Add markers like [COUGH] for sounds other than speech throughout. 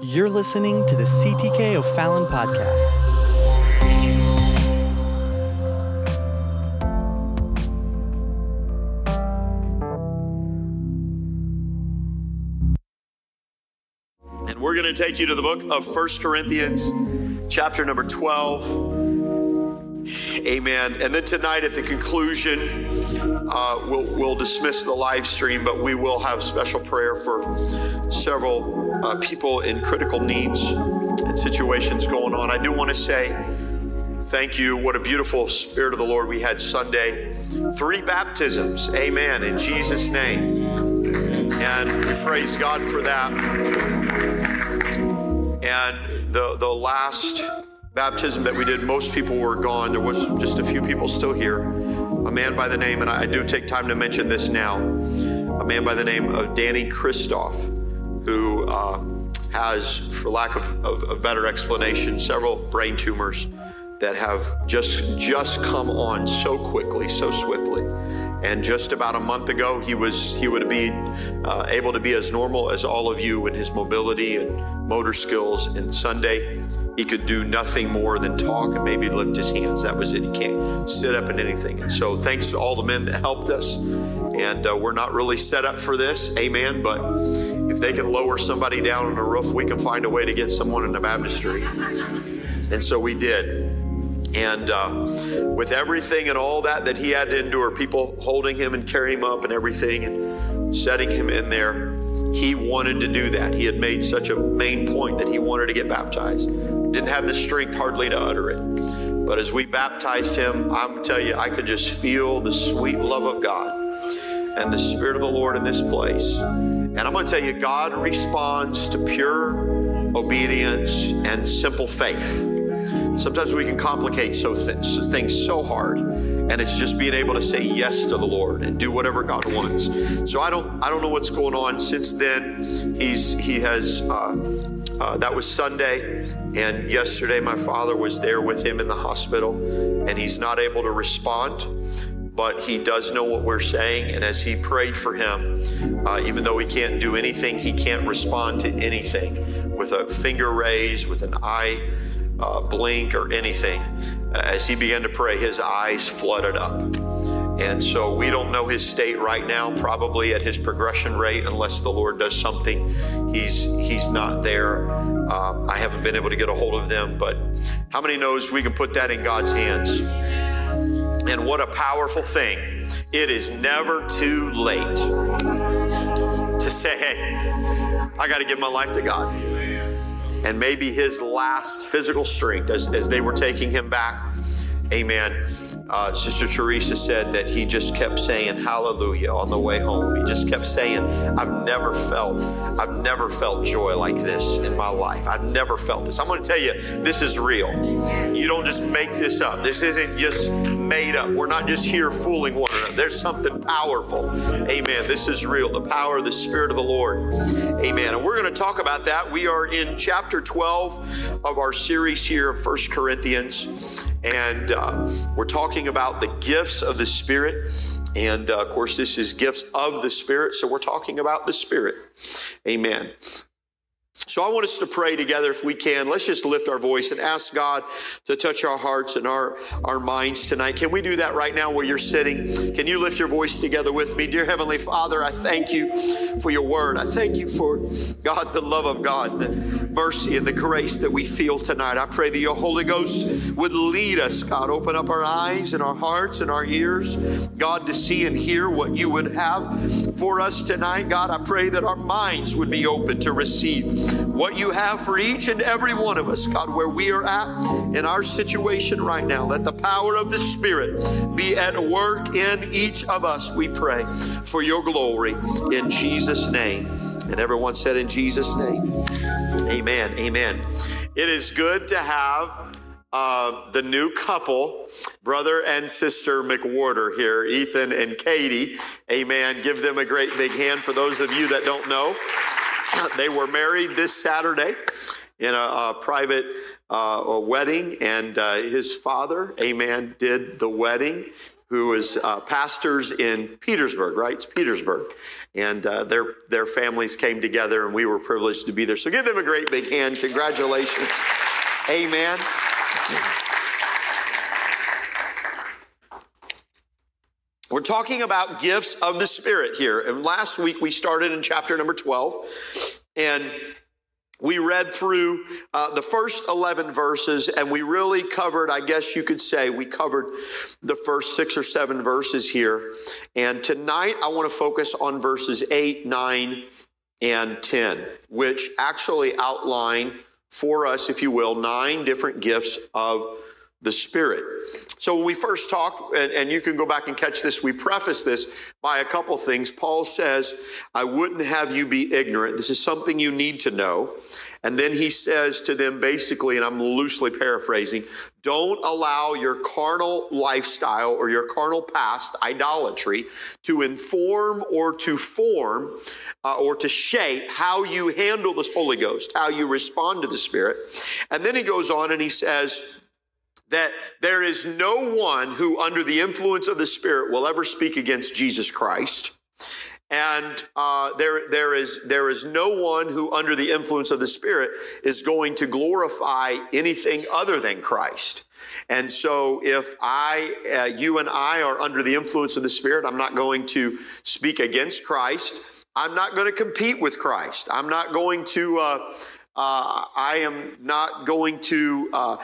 You're listening to the CTK O'Fallon podcast. And we're going to take you to the book of First Corinthians, chapter number 12. Amen. And then tonight at the conclusion, uh, we'll, we'll dismiss the live stream, but we will have special prayer for several uh, people in critical needs and situations going on. I do want to say thank you. What a beautiful Spirit of the Lord we had Sunday. Three baptisms. Amen. In Jesus' name. And we praise God for that. And the, the last baptism that we did, most people were gone. There was just a few people still here. A man by the name, and I do take time to mention this now, a man by the name of Danny Christoph, who uh, has, for lack of, of, of better explanation, several brain tumors that have just just come on so quickly, so swiftly. And just about a month ago, he was he would be uh, able to be as normal as all of you in his mobility and motor skills. And Sunday, he could do nothing more than talk and maybe lift his hands. That was it. He can't sit up in anything. And so, thanks to all the men that helped us. And uh, we're not really set up for this, amen. But if they can lower somebody down on the roof, we can find a way to get someone in the baptistry. And so we did. And uh, with everything and all that that he had to endure, people holding him and carrying him up and everything and setting him in there, he wanted to do that. He had made such a main point that he wanted to get baptized. Didn't have the strength hardly to utter it. But as we baptized him, I'm going to tell you, I could just feel the sweet love of God and the Spirit of the Lord in this place. And I'm going to tell you, God responds to pure obedience and simple faith. Sometimes we can complicate so th- things so hard, and it's just being able to say yes to the Lord and do whatever God wants. So I don't, I don't know what's going on. Since then, he's he has. Uh, uh, that was Sunday, and yesterday my father was there with him in the hospital, and he's not able to respond but he does know what we're saying. And as he prayed for him, uh, even though he can't do anything, he can't respond to anything with a finger raise, with an eye uh, blink, or anything. As he began to pray, his eyes flooded up. And so we don't know his state right now, probably at his progression rate, unless the Lord does something. He's he's not there. Uh, I haven't been able to get a hold of them, but how many knows we can put that in God's hands? And what a powerful thing. It is never too late to say, hey, I got to give my life to God. And maybe his last physical strength as, as they were taking him back, amen. Uh, Sister Teresa said that he just kept saying hallelujah on the way home. He just kept saying, I've never felt, I've never felt joy like this in my life. I've never felt this. I'm going to tell you, this is real. You don't just make this up. This isn't just made up. We're not just here fooling one another. There's something powerful. Amen. This is real. The power of the Spirit of the Lord. Amen. And we're going to talk about that. We are in chapter 12 of our series here of First Corinthians. And uh, we're talking about the gifts of the Spirit. And uh, of course, this is gifts of the Spirit. So we're talking about the Spirit. Amen. So I want us to pray together if we can. Let's just lift our voice and ask God to touch our hearts and our, our minds tonight. Can we do that right now where you're sitting? Can you lift your voice together with me? Dear Heavenly Father, I thank you for your word. I thank you for God, the love of God, the mercy and the grace that we feel tonight. I pray that your Holy Ghost would lead us, God. Open up our eyes and our hearts and our ears, God, to see and hear what you would have for us tonight. God, I pray that our minds would be open to receive what you have for each and every one of us, God, where we are at in our situation right now. Let the power of the Spirit be at work in each of us, we pray, for your glory in Jesus' name. And everyone said, In Jesus' name, amen. Amen. It is good to have uh, the new couple, brother and sister McWhorter here, Ethan and Katie. Amen. Give them a great big hand for those of you that don't know. [CLEARS THROAT] they were married this Saturday in a, a private uh, a wedding, and uh, his father, amen, did the wedding. who is uh, pastors in Petersburg, right? It's Petersburg. And uh, their, their families came together, and we were privileged to be there. So give them a great big hand. Congratulations. Amen. We're talking about gifts of the Spirit here. And last week we started in chapter number 12. And we read through uh, the first 11 verses and we really covered, I guess you could say, we covered the first six or seven verses here. And tonight I want to focus on verses 8, 9, and 10, which actually outline for us, if you will, nine different gifts of the Spirit. So when we first talk, and, and, you can go back and catch this, we preface this by a couple things. Paul says, I wouldn't have you be ignorant. This is something you need to know. And then he says to them basically, and I'm loosely paraphrasing, don't allow your carnal lifestyle or your carnal past, idolatry, to inform or to form uh, or to shape how you handle the Holy Ghost, how you respond to the Spirit. And then he goes on and he says, that there is no one who, under the influence of the Spirit, will ever speak against Jesus Christ. And uh, there, there, is, there is no one who, under the influence of the Spirit, is going to glorify anything other than Christ. And so, if I, uh, you and I are under the influence of the Spirit, I'm not going to speak against Christ. I'm not going to compete with Christ. I'm not going to. Uh, uh, I am not going to uh,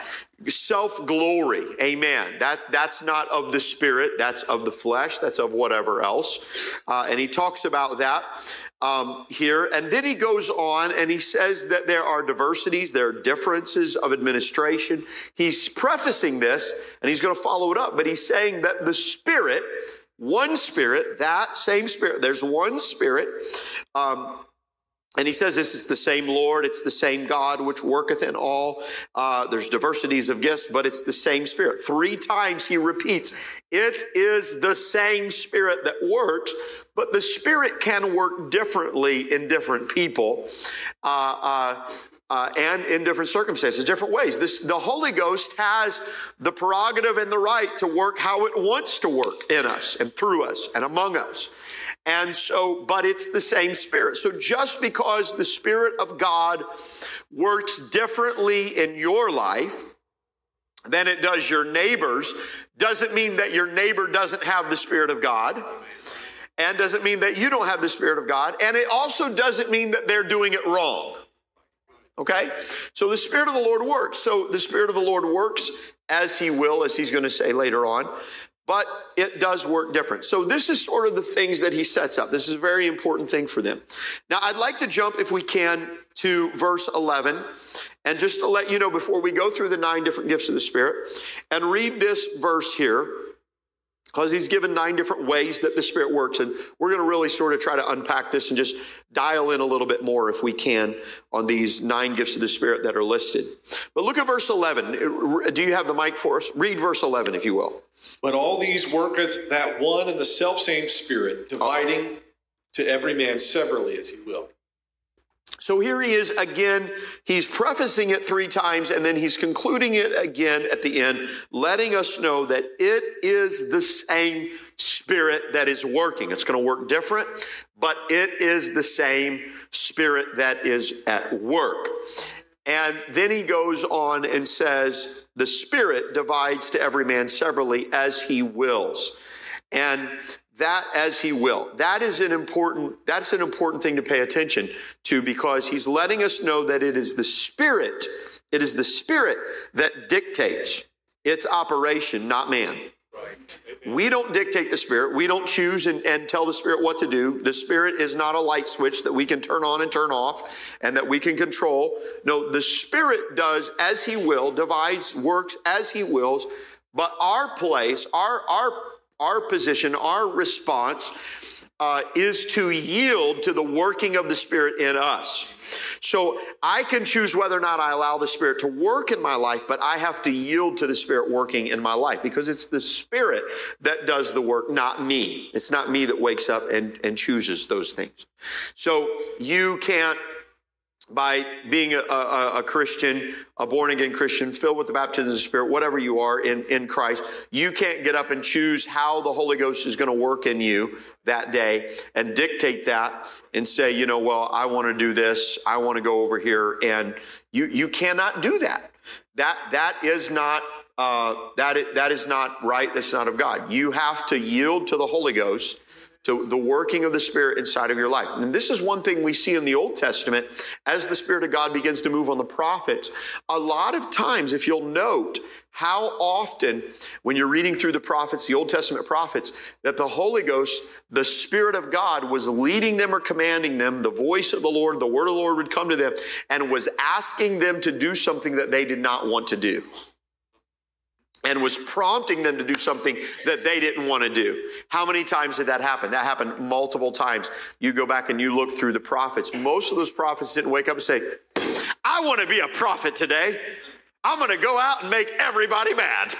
self glory. Amen. That that's not of the spirit. That's of the flesh. That's of whatever else. Uh, and he talks about that um, here, and then he goes on and he says that there are diversities, there are differences of administration. He's prefacing this, and he's going to follow it up. But he's saying that the spirit, one spirit, that same spirit. There's one spirit. Um, and he says this is the same Lord, it's the same God which worketh in all. Uh, there's diversities of gifts, but it's the same Spirit. Three times he repeats, it is the same Spirit that works, but the Spirit can work differently in different people. Uh, uh, uh, and in different circumstances, different ways. This, the Holy Ghost has the prerogative and the right to work how it wants to work in us and through us and among us. And so, but it's the same Spirit. So just because the Spirit of God works differently in your life than it does your neighbor's, doesn't mean that your neighbor doesn't have the Spirit of God. And doesn't mean that you don't have the Spirit of God. And it also doesn't mean that they're doing it wrong. Okay? So the Spirit of the Lord works. So the Spirit of the Lord works as He will, as He's going to say later on but it does work different. So this is sort of the things that he sets up. This is a very important thing for them. Now, I'd like to jump, if we can, to verse 11. And just to let you know, before we go through the nine different gifts of the Spirit, and read this verse here, because he's given nine different ways that the Spirit works. And we're going to really sort of try to unpack this and just dial in a little bit more, if we can, on these nine gifts of the Spirit that are listed. But look at verse 11. Do you have the mic for us? Read verse 11, if you will. But all these worketh that one and the selfsame Spirit, dividing to every man severally as he will. So here he is again. He's prefacing it three times and then he's concluding it again at the end, letting us know that it is the same spirit that is working. It's going to work different, but it is the same spirit that is at work. And then he goes on and says, the Spirit divides to every man severally as he wills. And that as he will. That is an important, that's an important thing to pay attention to because he's letting us know that it is the Spirit, it is the Spirit that dictates its operation, not man. We don't dictate the Spirit. We don't choose and, and, tell the Spirit what to do. The Spirit is not a light switch that we can turn on and turn off and that we can control. No, the Spirit does as He will, divides, works as He wills. But our place, our, our, our position, our response uh, is to yield to the working of the Spirit in us. So I can choose whether or not I allow the Spirit to work in my life, but I have to yield to the Spirit working in my life because it's the Spirit that does the work, not me. It's not me that wakes up and, and chooses those things. So you can't by being a, a, a, Christian, a born again Christian, filled with the baptism of the Spirit, whatever you are in, in Christ, you can't get up and choose how the Holy Ghost is going to work in you that day and dictate that and say, you know, well, I want to do this, I want to go over here, and you you cannot do that. That that is not uh, that is, that is not right. That's not of God. You have to yield to the Holy Ghost to the working of the Spirit inside of your life. And this is one thing we see in the Old Testament as the Spirit of God begins to move on the prophets. A lot of times, if you'll note, how often, when you're reading through the prophets, the Old Testament prophets, that the Holy Ghost, the Spirit of God, was leading them or commanding them, the voice of the Lord, the word of the Lord would come to them, and was asking them to do something that they did not want to do and was prompting them to do something that they didn't want to do. How many times did that happen? That happened multiple times. You go back and you look through the prophets. Most of those prophets didn't wake up and say, I want to be a prophet today. I'm going to go out and make everybody mad.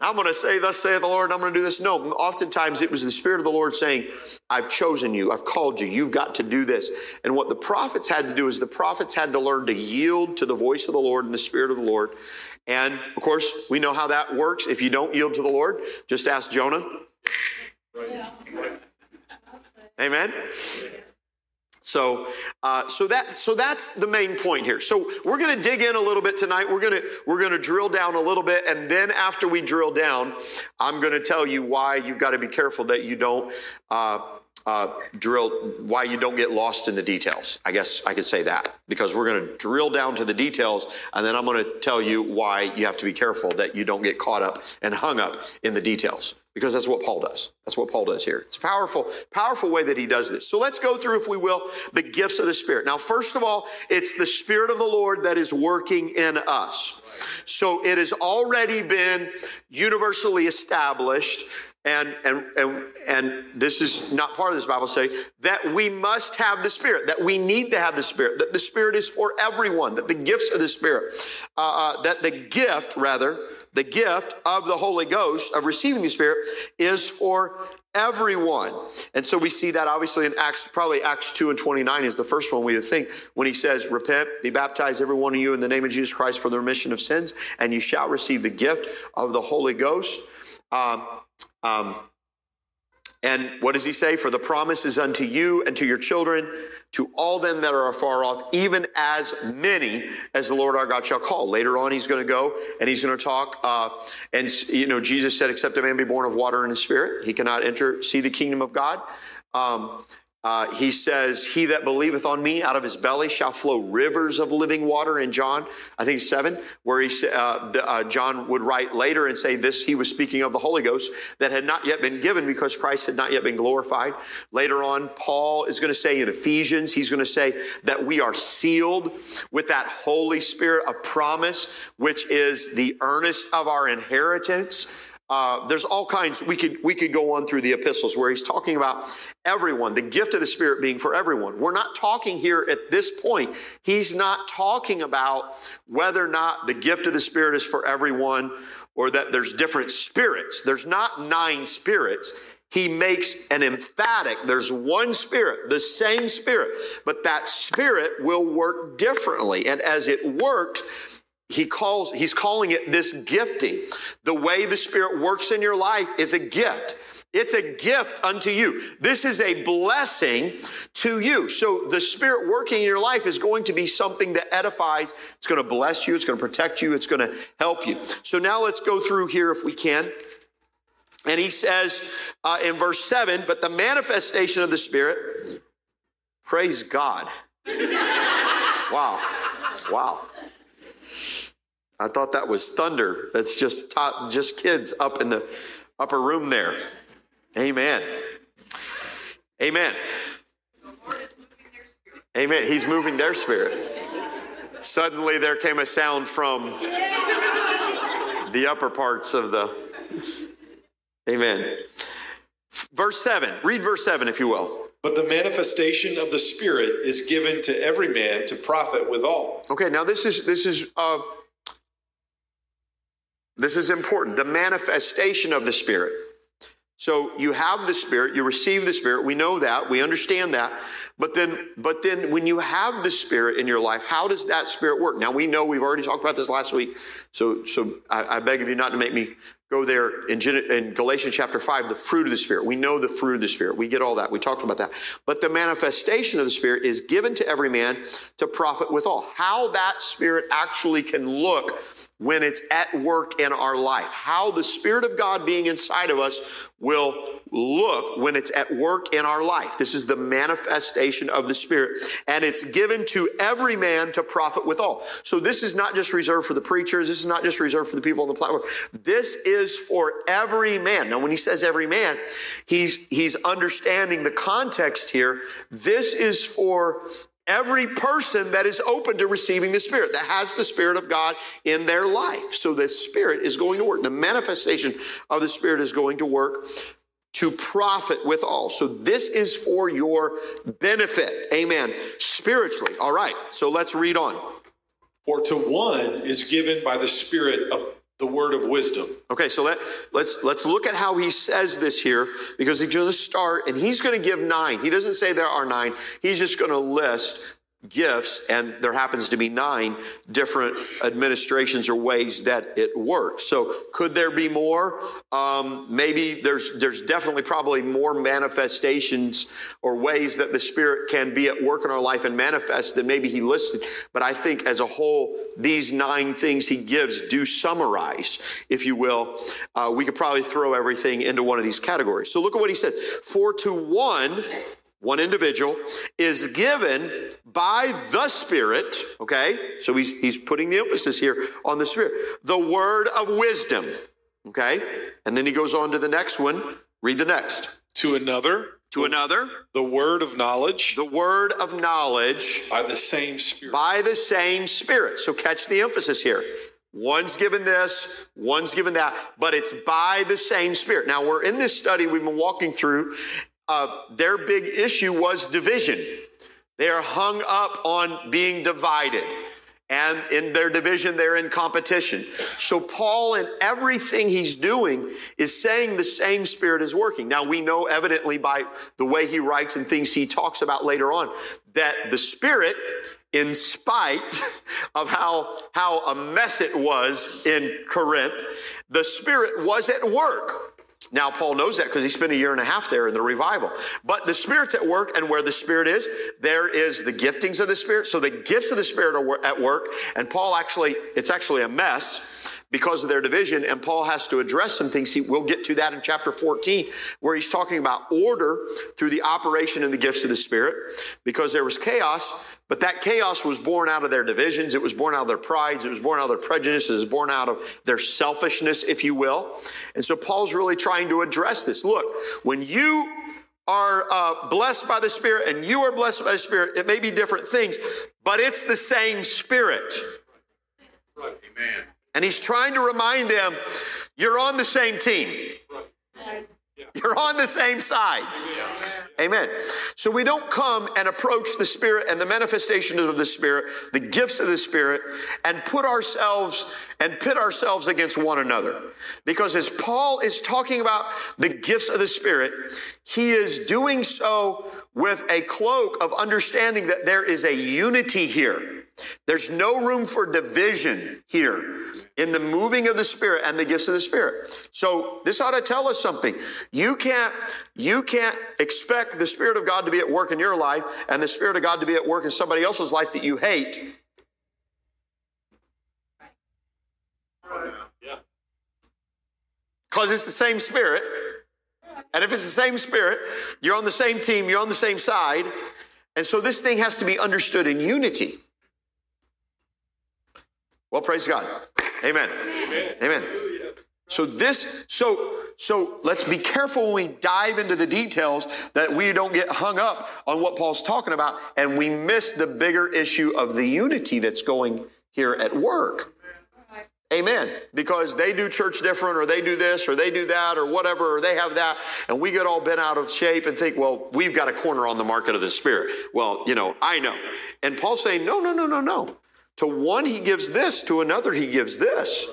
I'm going to say, Thus saith the Lord, I'm going to do this. No, oftentimes it was the Spirit of the Lord saying, I've chosen you, I've called you, you've got to do this. And what the prophets had to do is the prophets had to learn to yield to the voice of the Lord and the Spirit of the Lord and of course, we know how that works. If you don't yield to the Lord, just ask Jonah. Yeah. Amen. So, uh, so that so that's the main point here. So we're going to dig in a little bit tonight. We're to we're to drill down a little bit, and then after we drill down, I'm going to tell you why you've got to be careful that you don't. Uh, uh, drill why you don't get lost in the details. I guess I could say that because we're going to drill down to the details, and then I'm going to tell you why you have to be careful that you don't get caught up and hung up in the details because that's what Paul does. That's what Paul does here. It's a powerful, powerful way that he does this. So let's go through, if we will, the gifts of the Spirit. Now, first of all, it's the Spirit of the Lord that is working in us. So it has already been universally established and and and and this is not part of this bible study that we must have the spirit that we need to have the spirit that the spirit is for everyone that the gifts of the spirit uh, uh, that the gift rather the gift of the holy ghost of receiving the spirit is for everyone. And so we see that obviously in acts probably acts 2 and 29 is the first one we would think when he says repent be baptized every one of you in the name of jesus christ for the remission of sins and you shall receive the gift of the holy ghost. Um, um, and what does he say? For the promise is unto you and to your children, to all them that are afar off, even as many as the Lord our God shall call. Later on, he's going to go and he's going to talk. Uh, and, you know, Jesus said, except a man be born of water and spirit, he cannot enter, see the kingdom of God. Um, uh, he says, He that believeth on me, out of his belly shall flow rivers of living water in John, I think seven, where he, uh, uh, John would write later and say this, he was speaking of the Holy Ghost that had not yet been given because Christ had not yet been glorified. Later on, Paul is going to say in Ephesians, he's going to say that we are sealed with that Holy Spirit, a promise, which is the earnest of our inheritance. Uh, there's all kinds. We could we could go on through the epistles where he's talking about everyone, the gift of the Spirit being for everyone. We're not talking here at this point. He's not talking about whether or not the gift of the Spirit is for everyone or that there's different spirits. There's not nine spirits. He makes an emphatic. There's one spirit, the same spirit, but that spirit will work differently. And as it worked, he calls, he's calling it this gifting. The way the Spirit works in your life is a gift. It's a gift unto you. This is a blessing to you. So the Spirit working in your life is going to be something that edifies. It's going to bless you. It's going to protect you. It's going to help you. So now let's go through here if we can. And he says uh, in verse 7 But the manifestation of the Spirit, praise God. [LAUGHS] wow. Wow. I thought that was thunder. That's just just kids up in the upper room there. Amen. Amen. Amen. He's moving their spirit. Suddenly there came a sound from the upper parts of the. Amen. Verse 7. Read verse 7, if you will. But the manifestation of the Spirit is given to every man to profit withal. Okay, now this is this is uh, this is important. The manifestation of the Spirit. So you have the Spirit, you receive the Spirit. We know that, we understand that. But then, but then when you have the Spirit in your life, how does that Spirit work? Now we know we've already talked about this last week. So, so I, I beg of you not to make me go there in, in Galatians chapter 5, the fruit of the Spirit. We know the fruit of the Spirit. We get all that. We talked about that. But the manifestation of the Spirit is given to every man to profit withal. How that Spirit actually can look when it's at work in our life. How the Spirit of God being inside of us will look when it's at work in our life. This is the manifestation of the Spirit. And it's given to every man to profit withal. So this is not just reserved for the preachers. This is not just reserved for the people on the platform. This is for every man. Now, when he says every man, he's, he's understanding the context here. This is for every person that is open to receiving the Spirit, that has the Spirit of God in their life. So the Spirit is going to work. The manifestation of the Spirit is going to work to profit with all. So this is for your benefit. Amen. Spiritually. All right. So let's read on. For to one is given by the Spirit of the word of wisdom. Okay, so let, let's let's look at how he says this here because he's going to start and he's going to give nine. He doesn't say there are nine. He's just going to list gifts, and there happens to be nine different administrations or ways that it works. So, could there be more? Um, maybe there's there's definitely probably more manifestations or ways that the Spirit can be at work in our life and manifest than maybe He listed. But I think as a whole, these nine things He gives do summarize, if you will. Uh, we could probably throw everything into one of these categories. So, look at what He said: For to one one individual, is given by the Spirit, okay? So he's, he's putting the emphasis here on the Spirit, the word of wisdom, okay? And then he goes on to the next one. Read the next. To another, to another, the word of knowledge, the word of knowledge by the same Spirit. By the same Spirit. So catch the emphasis here. One's given this, one's given that, but it's by the same Spirit. Now, we're in this study we've been walking through, uh, their big issue was division. They are hung up on being divided. And in their division, they're in competition. So, Paul, in everything he's doing, is saying the same spirit is working. Now, we know evidently by the way he writes and things he talks about later on that the spirit, in spite of how, how a mess it was in Corinth, the spirit was at work now, Paul knows that because he spent a year and a half there in the revival. But the Spirit's at work, and where the Spirit is, there is the giftings of the Spirit. So the gifts of the Spirit are at work. And Paul actually, it's actually a mess because of their division. And Paul has to address some things. He, we'll get to that in chapter 14, where he's talking about order through the operation and the gifts of the Spirit because there was chaos. But that chaos was born out of their divisions. It was born out of their prides. It was born out of their prejudices. It was born out of their selfishness, if you will. And so Paul's really trying to address this. Look, when you are uh, blessed by the Spirit and you are blessed by the Spirit, it may be different things, but it's the same Spirit. Right. Amen. And he's trying to remind them, you're on the same team. [LAUGHS] You're on the same side. Amen. So we don't come and approach the Spirit and the manifestations of the Spirit, the gifts of the Spirit, and put ourselves and pit ourselves against one another. Because as Paul is talking about the gifts of the Spirit, he is doing so with a cloak of understanding that there is a unity here. There's no room for division here in the moving of the Spirit and the gifts of the Spirit. So this ought to tell us something. You can't, you can't expect the Spirit of God to be at work in your life and the Spirit of God to be at work in somebody else's life that you hate. Because it's the same Spirit. And if it's the same Spirit, you're on the same team, you're on the same side. And so this thing has to be understood in unity. Well, praise God. Amen. Amen. Amen. So this, so so let's be careful when we dive into the details that we don't get hung up on what Paul's talking about and we miss the bigger issue of the unity that's going here at work. Amen. Because they do church different, or they do this, or they do that, or whatever, or they have that, and we get all bent out of shape and think, well, we've got a corner on the market of the Spirit. Well, you know, I know. And Paul's saying, no, no, no, no, no. To one, he gives this, to another, he gives this.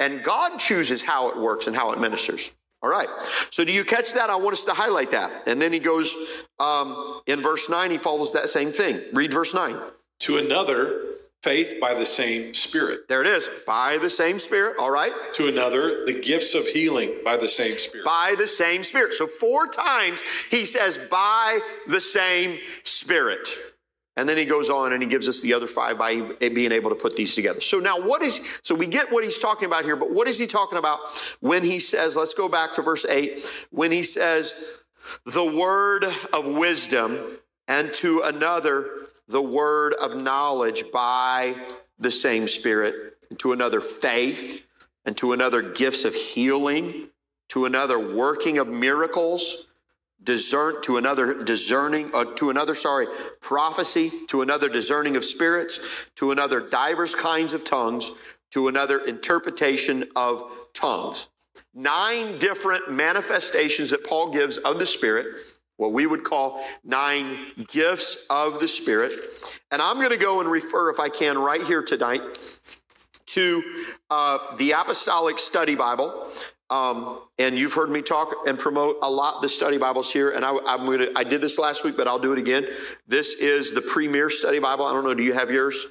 And God chooses how it works and how it ministers. All right. So do you catch that? I want us to highlight that. And then he goes um, in verse 9, he follows that same thing. Read verse 9. To another, faith by the same Spirit. There it is. By the same Spirit. All right. To another, the gifts of healing by the same Spirit. By the same Spirit. So four times he says, by the same Spirit. And then he goes on and he gives us the other five by being able to put these together. So now what is, so we get what he's talking about here, but what is he talking about when he says, let's go back to verse eight, when he says, the word of wisdom and to another, the word of knowledge by the same spirit, and to another faith, and to another gifts of healing, to another working of miracles, discern to another discerning uh, to another sorry prophecy to another discerning of spirits to another divers kinds of tongues to another interpretation of tongues. Nine different manifestations that paul gives of the spirit what we would call nine gifts of the spirit. And i'm going to go and refer if i can right here tonight to uh, the apostolic study bible um, and you've heard me talk and promote a lot the study Bibles here. And I, am to, I did this last week, but I'll do it again. This is the premier study Bible. I don't know. Do you have yours?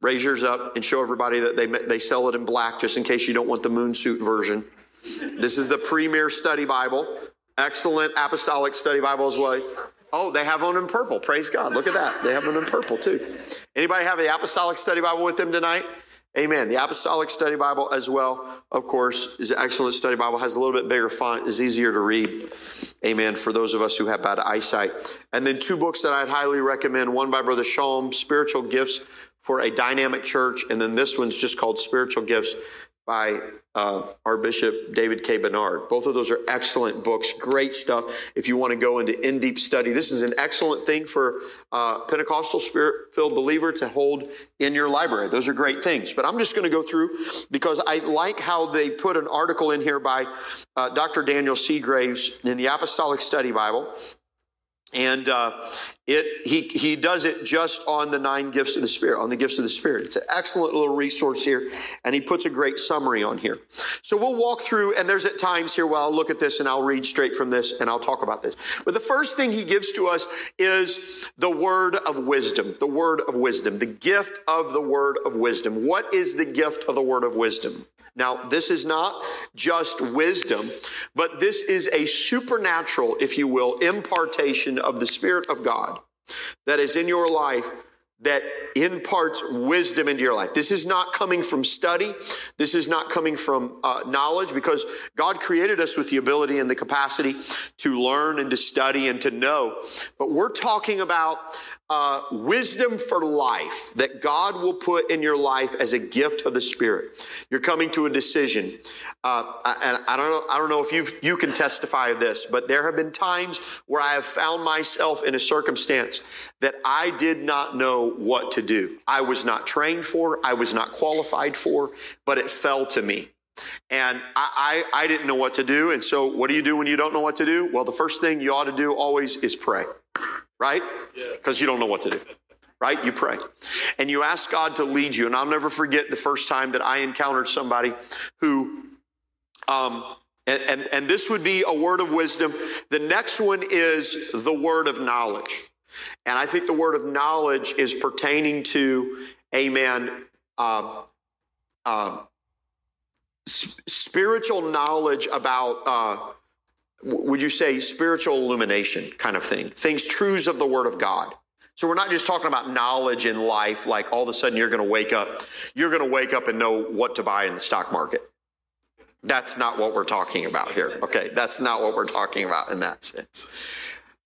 Raise yours up and show everybody that they, they sell it in black just in case you don't want the moon suit version. This is the premier study Bible. Excellent apostolic study Bible as well. Oh, they have one in purple. Praise God. Look at that. They have one in purple too. Anybody have the apostolic study Bible with them tonight? Amen. The Apostolic Study Bible, as well, of course, is an excellent study Bible. Has a little bit bigger font, is easier to read. Amen. For those of us who have bad eyesight. And then two books that I'd highly recommend one by Brother Shalom, Spiritual Gifts for a Dynamic Church. And then this one's just called Spiritual Gifts by uh, our Bishop David K. Bernard. Both of those are excellent books, great stuff. If you want to go into in deep study, this is an excellent thing for uh, Pentecostal spirit filled believer to hold in your library. Those are great things. But I'm just going to go through because I like how they put an article in here by uh, Dr. Daniel Segraves in the Apostolic Study Bible and uh, it he he does it just on the nine gifts of the spirit on the gifts of the spirit. It's an excellent little resource here and he puts a great summary on here. So we'll walk through and there's at times here where i'll look at this and i'll read straight from this and i'll talk about this. But the first thing he gives to us is the word of wisdom the word of wisdom the gift of the word of wisdom. What is the gift of the word of wisdom? Now, this is not just wisdom, but this is a supernatural, if you will, impartation of the Spirit of God that is in your life that imparts wisdom into your life. This is not coming from study. This is not coming from uh, knowledge because God created us with the ability and the capacity to learn and to study and to know. But we're talking about uh, wisdom for life that God will put in your life as a gift of the Spirit. You're coming to a decision, uh, and I don't know. I don't know if you you can testify of this, but there have been times where I have found myself in a circumstance that I did not know what to do. I was not trained for. I was not qualified for, but it fell to me. And I, I, I didn't know what to do. And so, what do you do when you don't know what to do? Well, the first thing you ought to do always is pray right? Because you don't know what to do, right? You pray and you ask God to lead you. And I'll never forget the first time that I encountered somebody who, um, and, and, and this would be a word of wisdom. The next one is the word of knowledge. And I think the word of knowledge is pertaining to, amen, uh, uh, spiritual knowledge about uh, would you say spiritual illumination kind of thing? Things truths of the word of god. So we're not just talking about knowledge in life like all of a sudden you're going to wake up you're going to wake up and know what to buy in the stock market. That's not what we're talking about here okay? That's not what we're talking about in that sense.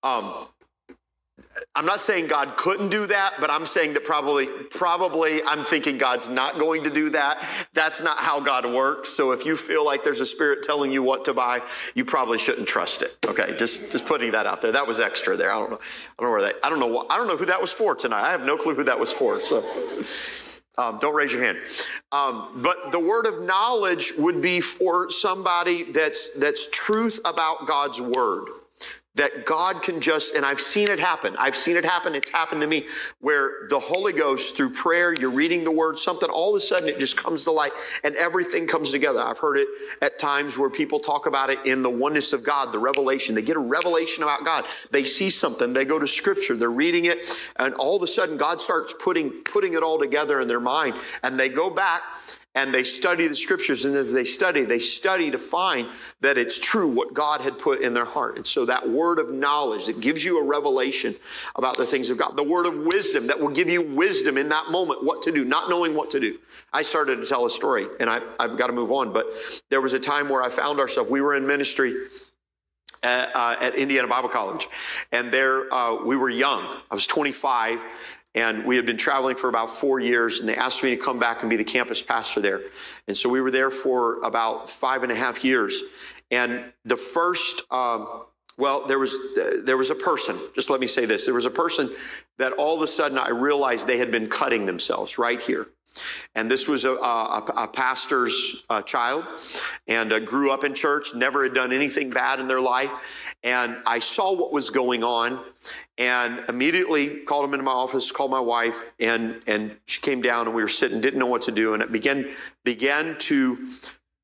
Um, I'm not saying God couldn't do that, but I'm saying that probably, probably I'm thinking God's not going to do that. That's not how God works. So if you feel like there's a spirit telling you what to buy, you probably shouldn't trust it. Okay. Just, just putting that out there. That was extra there. I don't know. I don't know where that, I don't know. I don't know who that was for tonight. I have no clue who that was for. So. Um, don't raise your hand. Um, but the word of knowledge would be for somebody that's that's truth about God's word that God can just, and I've seen it happen. I've seen it happen. It's happened to me where the Holy Ghost through prayer, you're reading the word, something all of a sudden it just comes to light and everything comes together. I've heard it at times where people talk about it in the oneness of God, the revelation. They get a revelation about God. They see something. They go to scripture. They're reading it and all of a sudden God starts putting, putting it all together in their mind and they go back and they study the scriptures. And as they study, they study to find that it's true what God had put in their heart. And so that word of knowledge that gives you a revelation about the things of God, the word of wisdom that will give you wisdom in that moment, what to do, not knowing what to do. I started to tell a story and I, have got to move on, but there was a time where I found ourselves, we were in ministry at, uh, at Indiana Bible College. And there, uh, we were young. I was 25 and we had been traveling for about four years, and they asked me to come back and be the campus pastor there. And so we were there for about five and a half years. And the first, um, well, there was there was a person. Just let me say this: there was a person that all of a sudden I realized they had been cutting themselves right here. And this was a, a, a pastor's uh, child, and uh, grew up in church, never had done anything bad in their life. And I saw what was going on, and immediately called him into my office, called my wife, and and she came down and we were sitting, didn't know what to do, and it began began to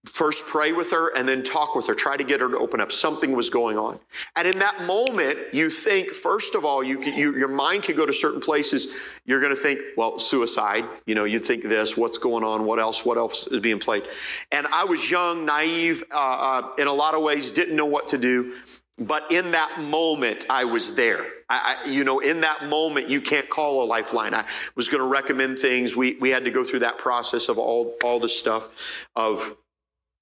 first pray with her and then talk with her, try to get her to open up. Something was going on. And in that moment, you think, first of all, you, you your mind can go to certain places. You're going to think, well, suicide. You know, you'd think this, what's going on? What else? What else is being played? And I was young, naive, uh, uh, in a lot of ways, didn't know what to do. But in that moment, I was there. I, I, you know, in that moment, you can't call a lifeline. I was going to recommend things. We, we had to go through that process of all, all the stuff of,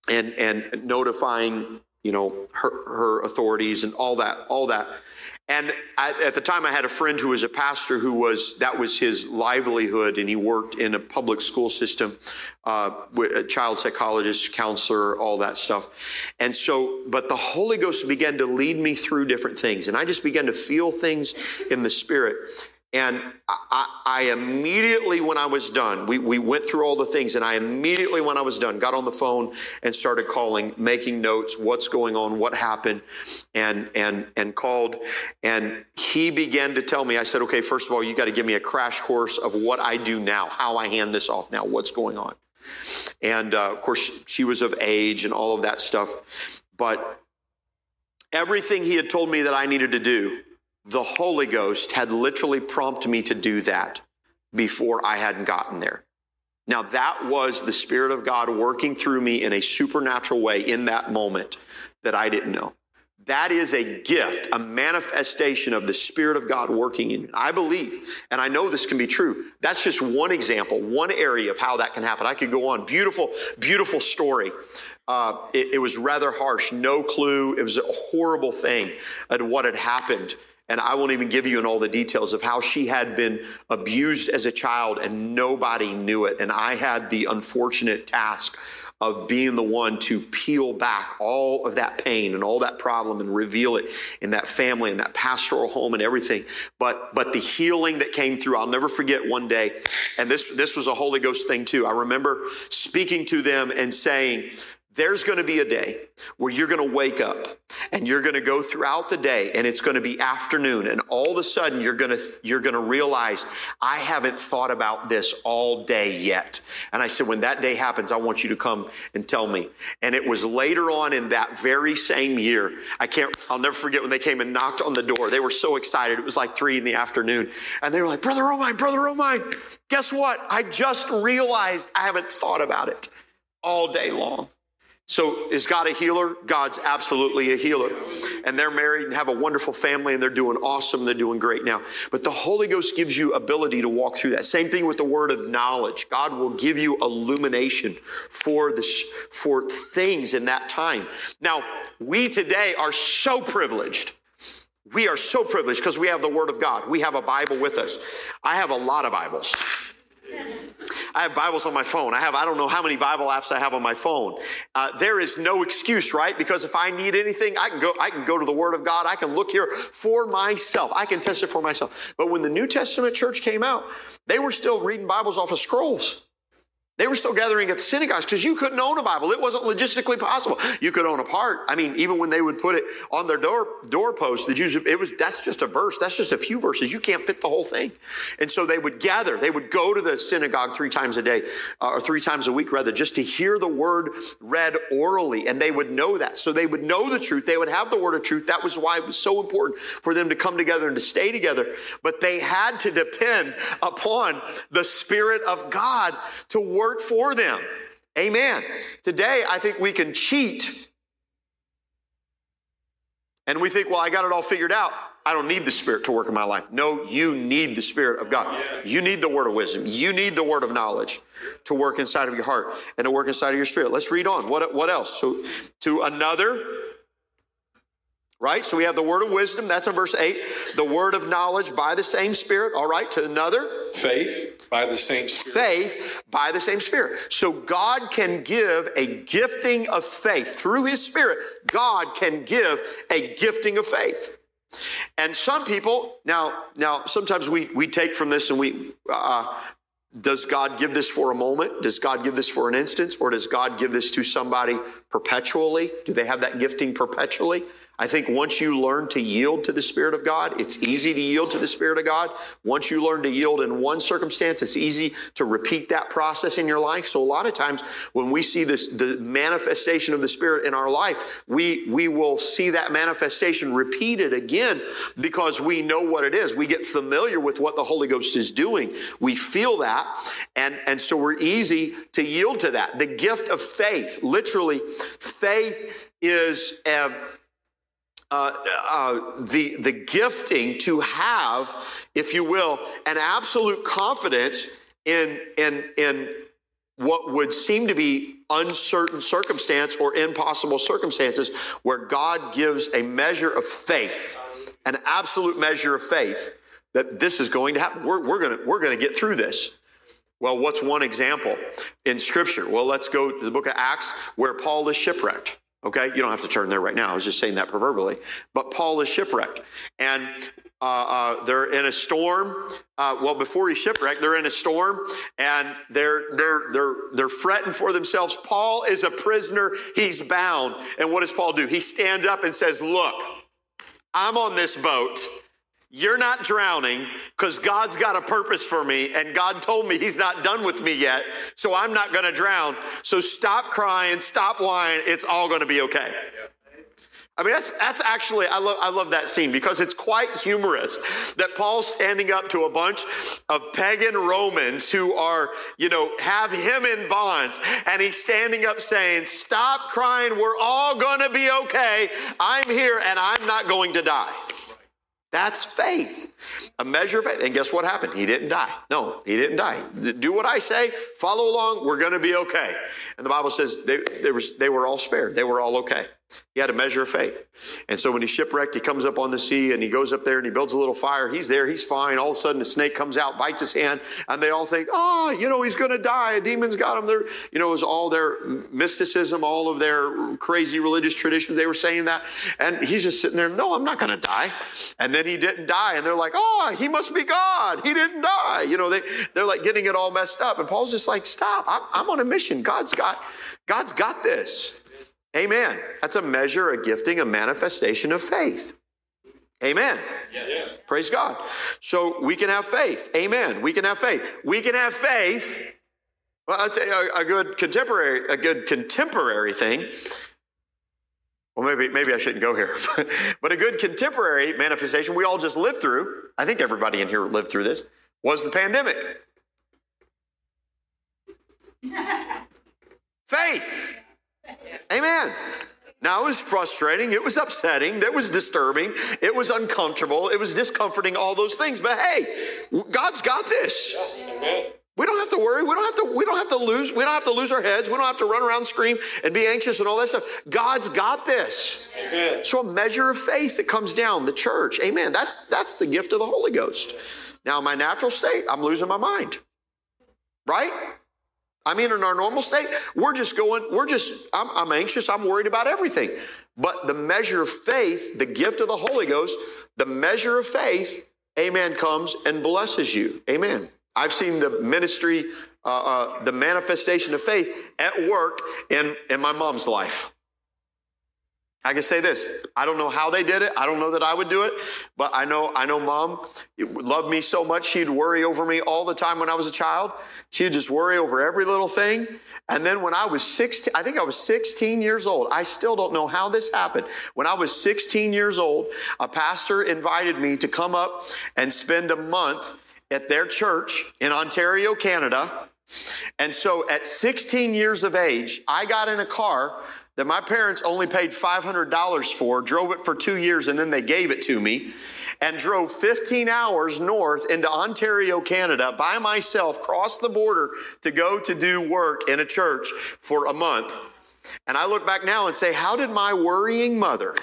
and, and notifying, you know, her, her authorities and all that, all that. And I, at the time, I had a friend who was a pastor who was, that was his livelihood, and he worked in a public school system, uh, a child psychologist, counselor, all that stuff. And so, but the Holy Ghost began to lead me through different things, and I just began to feel things in the Spirit. And I, I, immediately, when I was done, we, we went through all the things, and I immediately, when I was done, got on the phone and started calling, making notes, what's going on, what happened, and and and called. And he began to tell me, I said, okay, first of all, you got to give me a crash course of what I do now, how I hand this off now, what's going on. And uh, of course, she was of age and all of that stuff. But everything he had told me that I needed to do, the Holy Ghost had literally prompted me to do that before I hadn't gotten there. Now, that was the Spirit of God working through me in a supernatural way in that moment that I didn't know. That is a gift, a manifestation of the Spirit of God working in you. I believe, and I know this can be true. That's just one example, one area of how that can happen. I could go on. Beautiful, beautiful story. Uh, it, it was rather harsh, no clue. It was a horrible thing at what had happened. And I won't even give you in all the details of how she had been abused as a child and nobody knew it. And I had the unfortunate task of being the one to peel back all of that pain and all that problem and reveal it in that family and that pastoral home and everything. But but the healing that came through, I'll never forget one day. And this this was a Holy Ghost thing too. I remember speaking to them and saying, there's going to be a day where you're going to wake up and you're going to go throughout the day and it's going to be afternoon and all of a sudden you're going to you're going to realize I haven't thought about this all day yet. And I said when that day happens I want you to come and tell me. And it was later on in that very same year. I can't I'll never forget when they came and knocked on the door. They were so excited. It was like 3 in the afternoon and they were like, "Brother Romine, brother Romine, guess what? I just realized I haven't thought about it all day long." So is God a healer? God's absolutely a healer. And they're married and have a wonderful family and they're doing awesome. They're doing great now. But the Holy Ghost gives you ability to walk through that. Same thing with the word of knowledge. God will give you illumination for this, for things in that time. Now, we today are so privileged. We are so privileged because we have the word of God. We have a Bible with us. I have a lot of Bibles. I have Bibles on my phone. I have, I don't know how many Bible apps I have on my phone. Uh, there is no excuse, right? Because if I need anything, I can go, I can go to the Word of God. I can look here for myself. I can test it for myself. But when the New Testament church came out, they were still reading Bibles off of scrolls. They were still gathering at the synagogues because you couldn't own a Bible. It wasn't logistically possible. You could own a part. I mean, even when they would put it on their door doorpost, the Jews, it was that's just a verse. That's just a few verses. You can't fit the whole thing. And so they would gather. They would go to the synagogue three times a day, uh, or three times a week rather, just to hear the word read orally. And they would know that. So they would know the truth. They would have the word of truth. That was why it was so important for them to come together and to stay together. But they had to depend upon the Spirit of God to work work for them. Amen. Today, I think we can cheat. And we think, well, I got it all figured out. I don't need the Spirit to work in my life. No, you need the Spirit of God. You need the word of wisdom. You need the word of knowledge to work inside of your heart and to work inside of your spirit. Let's read on. What, what else? So, to another, right? So we have the word of wisdom. That's in verse 8. The word of knowledge by the same Spirit. All right. To another, faith by the same Spirit. Faith by the same Spirit. So God can give a gifting of faith. Through His Spirit, God can give a gifting of faith. And some people, now, now, sometimes we, we take from this and we, uh, does God give this for a moment? Does God give this for an instance? Or does God give this to somebody perpetually? Do they have that gifting perpetually? I think once you learn to yield to the Spirit of God, it's easy to yield to the Spirit of God. Once you learn to yield in one circumstance, it's easy to repeat that process in your life. So a lot of times when we see this, the manifestation of the Spirit in our life, we, we will see that manifestation repeated again because we know what it is. We get familiar with what the Holy Ghost is doing. We feel that. And, and so we're easy to yield to that. The gift of faith, literally, faith is, a, uh, uh, the, the gifting to have, if you will, an absolute confidence in, in, in what would seem to be uncertain circumstance or impossible circumstances where God gives a measure of faith, an absolute measure of faith that this is going to happen. We're, we're going we're to get through this. Well, what's one example in scripture? Well, let's go to the book of Acts where Paul is shipwrecked. Okay, you don't have to turn there right now. I was just saying that proverbially. But Paul is shipwrecked, and uh, uh, they're in a storm. Uh, well, before he's shipwrecked, they're in a storm, and they're they're they're they're fretting for themselves. Paul is a prisoner; he's bound. And what does Paul do? He stands up and says, "Look, I'm on this boat." You're not drowning because God's got a purpose for me, and God told me He's not done with me yet, so I'm not going to drown. So stop crying, stop whining. It's all going to be okay. I mean, that's, that's actually, I love, I love that scene because it's quite humorous that Paul's standing up to a bunch of pagan Romans who are, you know, have him in bonds. And he's standing up saying, Stop crying. We're all going to be okay. I'm here and I'm not going to die. That's faith, a measure of faith. And guess what happened? He didn't die. No, he didn't die. Do what I say, follow along, we're going to be okay. And the Bible says they, they, was, they were all spared, they were all okay. He had a measure of faith. And so when he's shipwrecked, he comes up on the sea and he goes up there and he builds a little fire. He's there, he's fine. All of a sudden, a snake comes out, bites his hand, and they all think, oh, you know, he's going to die. A demon's got him. There, you know, it was all their mysticism, all of their crazy religious traditions. They were saying that. And he's just sitting there, no, I'm not going to die. And then he didn't die. And they're like, oh, he must be God. He didn't die. You know, they, they're like getting it all messed up. And Paul's just like, stop. I'm, I'm on a mission. God's got, God's got this. Amen. That's a measure, a gifting, a manifestation of faith. Amen. Yes. Praise God. So we can have faith. Amen. We can have faith. We can have faith. Well, I'll tell you a, a good contemporary, a good contemporary thing. Well, maybe maybe I shouldn't go here, [LAUGHS] but a good contemporary manifestation we all just lived through. I think everybody in here lived through this. Was the pandemic. [LAUGHS] faith. Amen. Now it was frustrating, it was upsetting, it was disturbing, it was uncomfortable, it was discomforting, all those things. But hey, God's got this. We don't have to worry. We don't have to, we don't have to lose, we don't have to lose our heads. We don't have to run around scream and be anxious and all that stuff. God's got this. Amen. So a measure of faith that comes down, the church. Amen. That's that's the gift of the Holy Ghost. Now, in my natural state, I'm losing my mind. Right? I mean, in our normal state, we're just going, we're just, I'm, I'm anxious, I'm worried about everything. But the measure of faith, the gift of the Holy Ghost, the measure of faith, amen, comes and blesses you. Amen. I've seen the ministry uh, uh, the manifestation of faith at work in, in my mom's life. I can say this. I don't know how they did it. I don't know that I would do it, but I know I know mom loved me so much she'd worry over me all the time when I was a child. She'd just worry over every little thing. And then when I was 16, I think I was 16 years old. I still don't know how this happened. When I was 16 years old, a pastor invited me to come up and spend a month at their church in Ontario, Canada. And so at 16 years of age, I got in a car that my parents only paid $500 for, drove it for two years, and then they gave it to me, and drove 15 hours north into Ontario, Canada by myself, crossed the border to go to do work in a church for a month. And I look back now and say, how did my worrying mother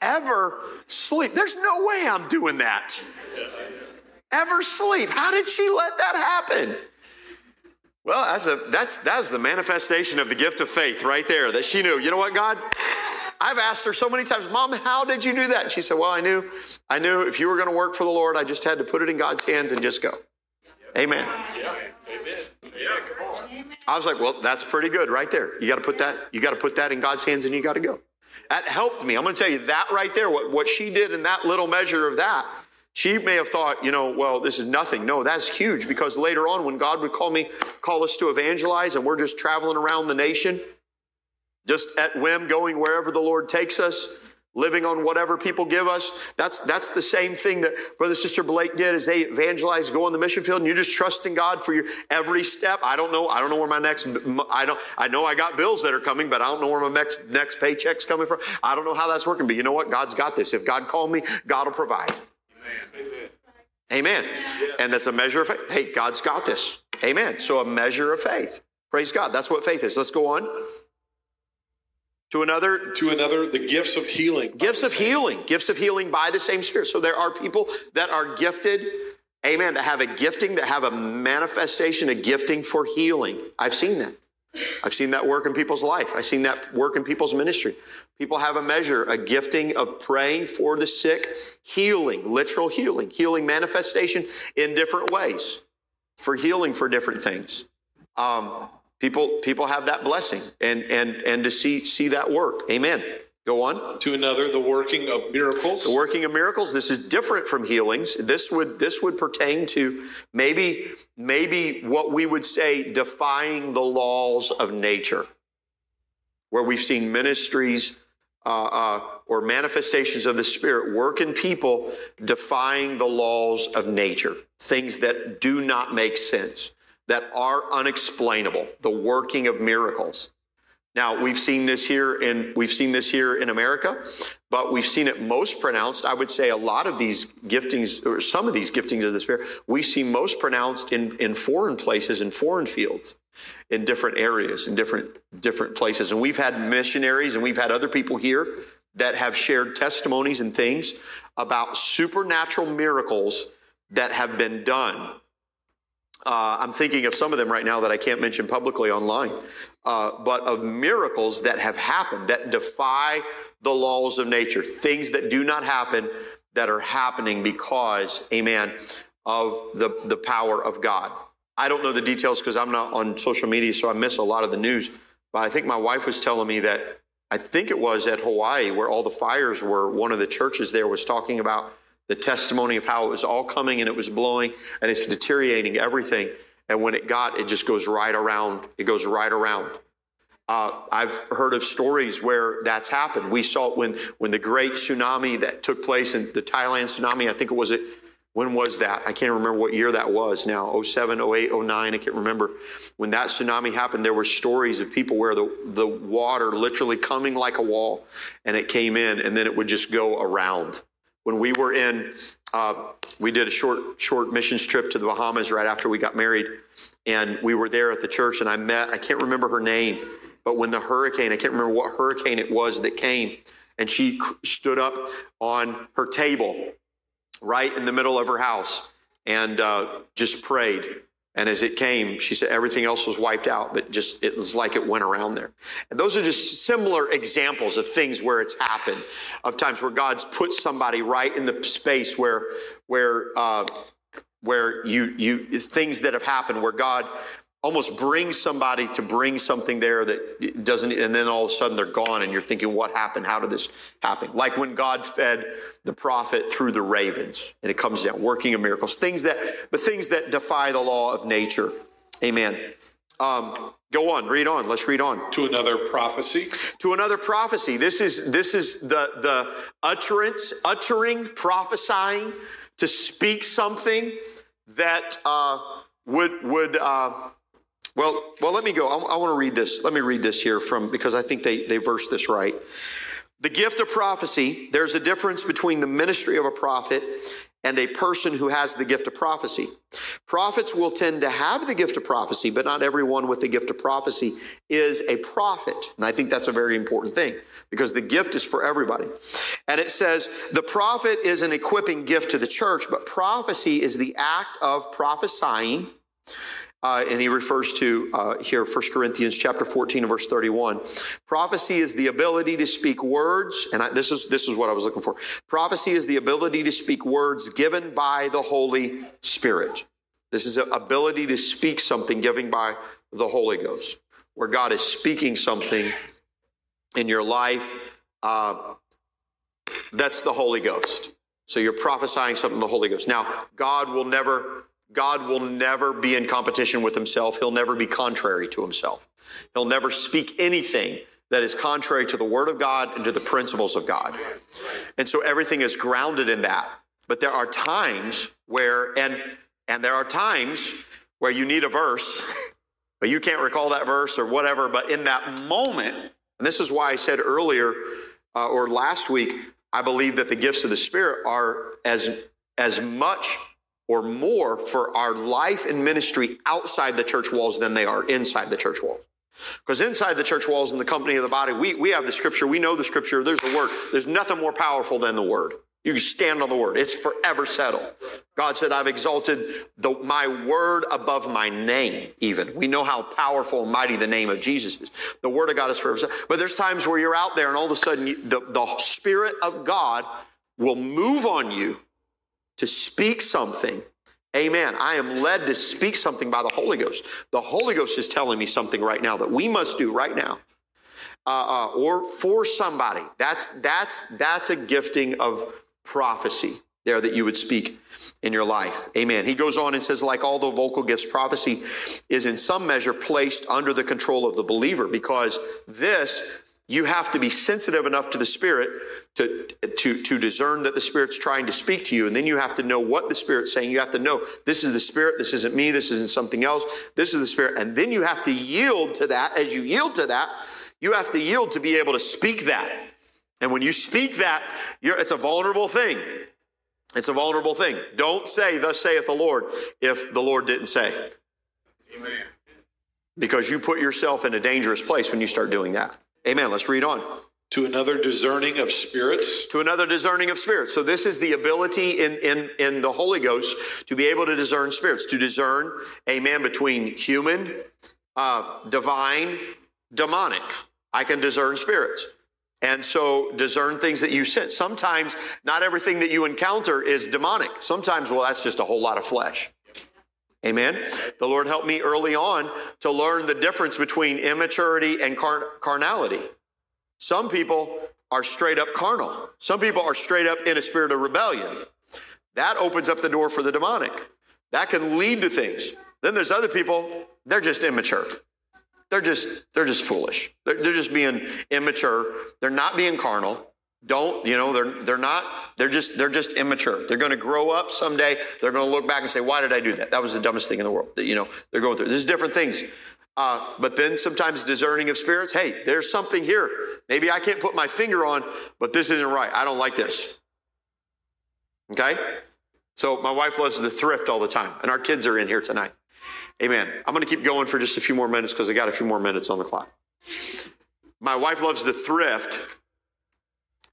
ever sleep? There's no way I'm doing that. Ever sleep? How did she let that happen? Well, that's a that's that's the manifestation of the gift of faith right there. That she knew. You know what, God? I've asked her so many times, Mom, how did you do that? She said, Well, I knew, I knew if you were going to work for the Lord, I just had to put it in God's hands and just go. Amen. Yeah. Amen. Yeah, come on. I was like, Well, that's pretty good right there. You got to put that, you got to put that in God's hands and you got to go. That helped me. I'm going to tell you that right there, what, what she did in that little measure of that she may have thought, you know, well, this is nothing. No, that's huge because later on, when God would call me, call us to evangelize, and we're just traveling around the nation, just at whim, going wherever the Lord takes us, living on whatever people give us. That's that's the same thing that Brother Sister Blake did as they evangelized, go on the mission field, and you're just trusting God for your every step. I don't know. I don't know where my next. I don't. I know I got bills that are coming, but I don't know where my next next paycheck's coming from. I don't know how that's working. But you know what? God's got this. If God called me, God will provide. Amen. And that's a measure of faith. Hey, God's got this. Amen. So a measure of faith. Praise God. That's what faith is. Let's go on. To another. To another, the gifts of healing. Gifts of healing. Gifts of healing by the same Spirit. So there are people that are gifted, amen, that have a gifting, that have a manifestation, a gifting for healing. I've seen that. I've seen that work in people's life. I've seen that work in people's ministry. People have a measure, a gifting of praying for the sick, healing, literal healing, healing manifestation in different ways for healing for different things. Um, people, people have that blessing and, and, and to see, see that work. Amen. Go on. To another, the working of miracles. The working of miracles. This is different from healings. This would this would pertain to maybe maybe what we would say defying the laws of nature, where we've seen ministries uh, uh, or manifestations of the Spirit work in people defying the laws of nature, things that do not make sense, that are unexplainable. The working of miracles. Now, we've seen this here in, we've seen this here in America, but we've seen it most pronounced. I would say a lot of these giftings, or some of these giftings of the Spirit, we see most pronounced in, in foreign places, in foreign fields, in different areas, in different, different places. And we've had missionaries and we've had other people here that have shared testimonies and things about supernatural miracles that have been done uh, I'm thinking of some of them right now that I can't mention publicly online, uh, but of miracles that have happened that defy the laws of nature, things that do not happen that are happening because, amen, of the, the power of God. I don't know the details because I'm not on social media, so I miss a lot of the news. But I think my wife was telling me that I think it was at Hawaii where all the fires were. One of the churches there was talking about the testimony of how it was all coming and it was blowing and it's deteriorating everything. And when it got, it just goes right around. It goes right around. Uh, I've heard of stories where that's happened. We saw it when when the great tsunami that took place in the Thailand tsunami. I think it was it. When was that? I can't remember what year that was now. 07, 08, 09. I can't remember. When that tsunami happened, there were stories of people where the, the water literally coming like a wall and it came in and then it would just go around when we were in, uh, we did a short short missions trip to the Bahamas right after we got married, and we were there at the church, and I met I can't remember her name, but when the hurricane I can't remember what hurricane it was that came, and she stood up on her table, right in the middle of her house, and uh, just prayed and as it came, she said everything else was wiped out, but just it was like it went around there. And those are just similar examples of things where it's happened, of times where God's put somebody right in the space where where uh, where you you things that have happened where God almost brings somebody to bring something there that doesn't and then all of a sudden they're gone and you're thinking what happened? How did this happen? Like when god fed the prophet through the ravens and it comes down working of miracles things that but things that defy the law of nature. Amen. Um, go on read on. Let's read on. To another prophecy. to another prophecy. This is this is the the utterance uttering prophesying to speak something that uh, would would uh, well well let me go. I, I want to read this let me read this here from because i think they they verse this right. The gift of prophecy there's a difference between the ministry of a prophet and a person who has the gift of prophecy. Prophets will tend to have the gift of prophecy but not everyone with the gift of prophecy is a prophet. And i think that's a very important thing because the gift is for everybody. And it says the prophet is an equipping gift to the church but prophecy is the act of prophesying uh, and he refers to uh, here 1 corinthians chapter 14 and verse 31 prophecy is the ability to speak words and I, this is this is what i was looking for. Prophecy is the ability to speak words given by the holy spirit. This is an ability to speak something given by the holy ghost where god is speaking something in your life uh, that's the holy ghost. So you're prophesying something the holy ghost. Now god will never God will never be in competition with himself. He'll never be contrary to himself. He'll never speak anything that is contrary to the word of God and to the principles of God. And so everything is grounded in that. But there are times where, and, and there are times where you need a verse, [LAUGHS] but you can't recall that verse or whatever. But in that moment, and this is why I said earlier uh, or last week, I believe that the gifts of the Spirit are as, as much or more for our life and ministry outside the church walls than they are inside the church walls. Because inside the church walls in the company of the body, we, we have the scripture, we know the scripture, there's the word. There's nothing more powerful than the word. You stand on the word. It's forever settled. God said, I've exalted the, my word above my name, even. We know how powerful and mighty the name of Jesus is. The word of God is forever settled. But there's times where you're out there and all of a sudden you, the, the Spirit of God will move on you to speak something. Amen. I am led to speak something by the Holy Ghost. The Holy Ghost is telling me something right now that we must do right now. Uh, uh, or for somebody. That's that's that's a gifting of prophecy there that you would speak in your life. Amen. He goes on and says, like all the vocal gifts, prophecy is in some measure placed under the control of the believer because this you have to be sensitive enough to the Spirit to, to, to discern that the Spirit's trying to speak to you. And then you have to know what the Spirit's saying. You have to know this is the Spirit, this isn't me, this isn't something else, this is the Spirit. And then you have to yield to that. As you yield to that, you have to yield to be able to speak that. And when you speak that, it's a vulnerable thing. It's a vulnerable thing. Don't say, Thus saith the Lord, if the Lord didn't say. Amen. Because you put yourself in a dangerous place when you start doing that. Amen. Let's read on. To another discerning of spirits. To another discerning of spirits. So this is the ability in, in, in the Holy Ghost to be able to discern spirits, to discern, amen, between human, uh, divine, demonic. I can discern spirits. And so discern things that you sense. Sometimes not everything that you encounter is demonic. Sometimes, well, that's just a whole lot of flesh. Amen. The Lord helped me early on to learn the difference between immaturity and car- carnality. Some people are straight up carnal. Some people are straight up in a spirit of rebellion. That opens up the door for the demonic. That can lead to things. Then there's other people, they're just immature. They're just they're just foolish. They're, they're just being immature. They're not being carnal. Don't, you know, they're they're not they're just they're just immature. They're going to grow up someday. They're going to look back and say, "Why did I do that? That was the dumbest thing in the world." You know, they're going through. There's different things. Uh, but then sometimes discerning of spirits. Hey, there's something here. Maybe I can't put my finger on, but this isn't right. I don't like this. Okay. So my wife loves the thrift all the time, and our kids are in here tonight. Amen. I'm going to keep going for just a few more minutes because I got a few more minutes on the clock. My wife loves the thrift,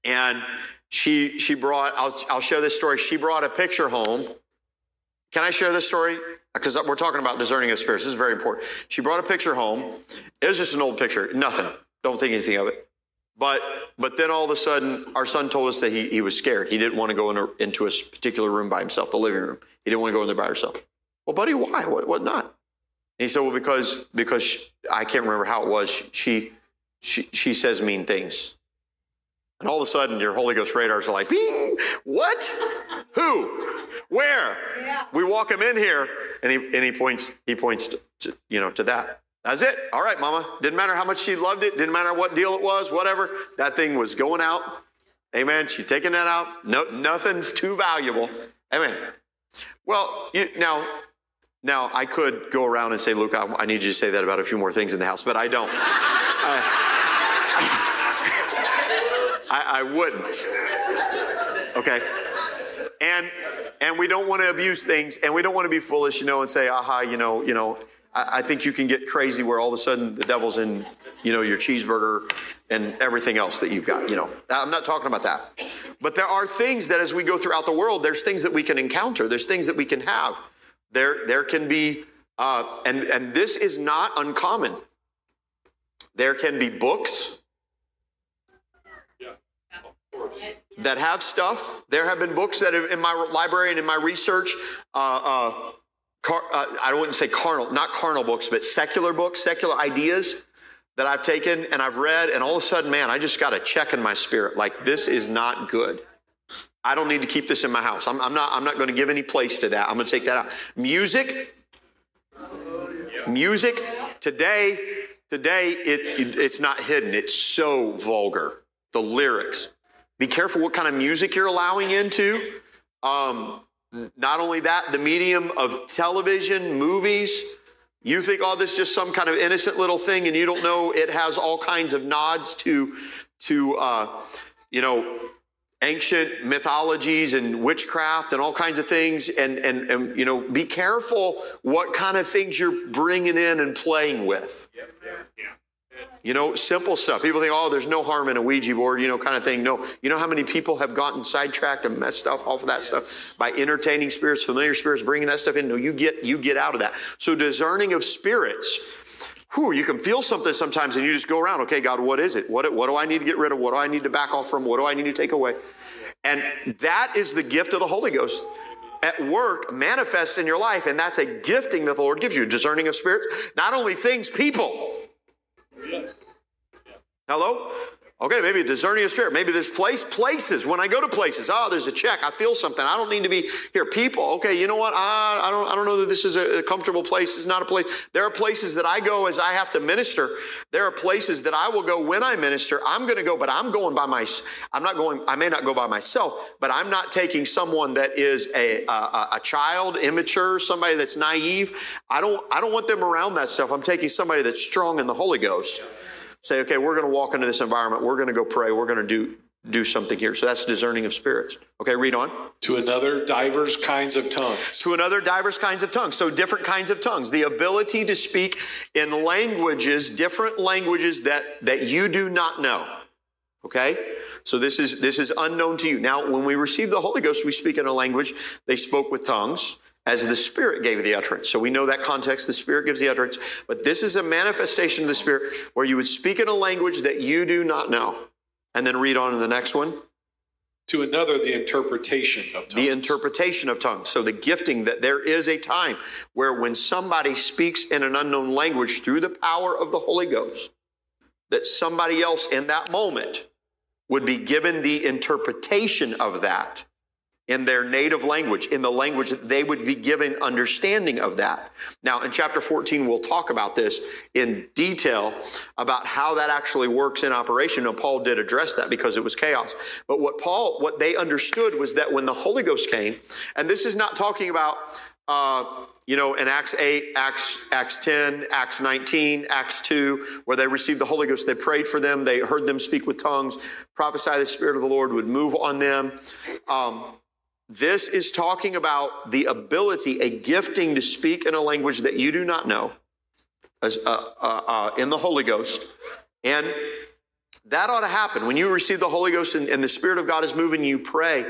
and she she brought. I'll I'll share this story. She brought a picture home. Can I share this story? Because we're talking about discerning of spirits. This is very important. She brought a picture home. It was just an old picture. Nothing. Don't think anything of it. But but then all of a sudden, our son told us that he, he was scared. He didn't want to go in a, into a particular room by himself, the living room. He didn't want to go in there by himself. Well, buddy, why? What, what not? And he said, well, because because she, I can't remember how it was. She she she says mean things. And all of a sudden, your Holy Ghost radars are like, bing, what? Who? Where? Yeah. We walk him in here, and he and he points he points to, to, you know to that. That's it. All right, Mama. Didn't matter how much she loved it. Didn't matter what deal it was. Whatever. That thing was going out. Amen. She taking that out. No, nothing's too valuable. Amen. Well, you, now, now I could go around and say, Luke, I, I, need you to say that about a few more things in the house, but I don't. [LAUGHS] I, I wouldn't. Okay. And and we don't want to abuse things, and we don't want to be foolish, you know, and say, aha, you know, you know, I, I think you can get crazy where all of a sudden the devil's in, you know, your cheeseburger and everything else that you've got. You know, I'm not talking about that. But there are things that as we go throughout the world, there's things that we can encounter. There's things that we can have. There, there can be, uh, and and this is not uncommon. There can be books that have stuff. There have been books that have, in my library and in my research, uh, uh, car, uh, I wouldn't say carnal, not carnal books, but secular books, secular ideas that I've taken and I've read, and all of a sudden, man, I just got a check in my spirit. Like this is not good. I don't need to keep this in my house. I'm, I'm not. I'm not going to give any place to that. I'm going to take that out. Music, music. Today, today it, it, it's not hidden. It's so vulgar. The lyrics. Be careful what kind of music you're allowing into. Um, not only that, the medium of television, movies. You think, oh, this is just some kind of innocent little thing, and you don't know it has all kinds of nods to, to uh, you know, ancient mythologies and witchcraft and all kinds of things. And, and, and, you know, be careful what kind of things you're bringing in and playing with. Yep. You know, simple stuff. People think, oh, there's no harm in a Ouija board, you know, kind of thing. No. You know how many people have gotten sidetracked and messed up off of that stuff by entertaining spirits, familiar spirits, bringing that stuff in? No, you get you get out of that. So discerning of spirits. Whew, you can feel something sometimes and you just go around, okay, God, what is it? What, what do I need to get rid of? What do I need to back off from? What do I need to take away? And that is the gift of the Holy Ghost at work manifest in your life. And that's a gifting that the Lord gives you, discerning of spirits, not only things, people. Hello? Okay, maybe a discerning of spirit. Maybe there's place, places. When I go to places, oh, there's a check. I feel something. I don't need to be here. People, okay, you know what? I, I don't, I don't know that this is a, comfortable place. It's not a place. There are places that I go as I have to minister. There are places that I will go when I minister. I'm going to go, but I'm going by my. I'm not going. I may not go by myself, but I'm not taking someone that is a a, a child, immature, somebody that's naive. I don't. I don't want them around that stuff. I'm taking somebody that's strong in the Holy Ghost say, okay, we're going to walk into this environment. We're going to go pray. We're going to do do something here. So that's discerning of spirits. Okay, read on. To another divers kinds of tongues. To another divers kinds of tongues. So different kinds of tongues. The ability to speak in languages, different languages that that you do not know. Okay? So this is this is unknown to you. Now, when we receive the Holy Ghost, we speak in a language. They spoke with tongues as the Spirit gave the utterance. So we know that context, the Spirit gives the utterance. But this is a manifestation of the Spirit where you would speak in a language that you do not know. And then read on in the next one. To another, the interpretation of tongues. The interpretation of tongues. So the gifting that there is a time where when somebody speaks in an unknown language through the power of the Holy Ghost, that somebody else in that moment would be given the interpretation of that in their native language, in the language that they would be given understanding of that. Now, in chapter 14, we'll talk about this in detail about how that actually works in operation. And Paul did address that because it was chaos. But what Paul, what they understood was that when the Holy Ghost came, and this is not talking about, uh, you know, in Acts 8, Acts, Acts 10, Acts 19, Acts 2, where they received the Holy Ghost, they prayed for them, they heard them speak with tongues, prophesy the Spirit of the Lord would move on them. Um, this is talking about the ability, a gifting to speak in a language that you do not know as, uh, uh, uh, in the Holy Ghost. And that ought to happen. When you receive the Holy Ghost and, and the Spirit of God is moving, you pray.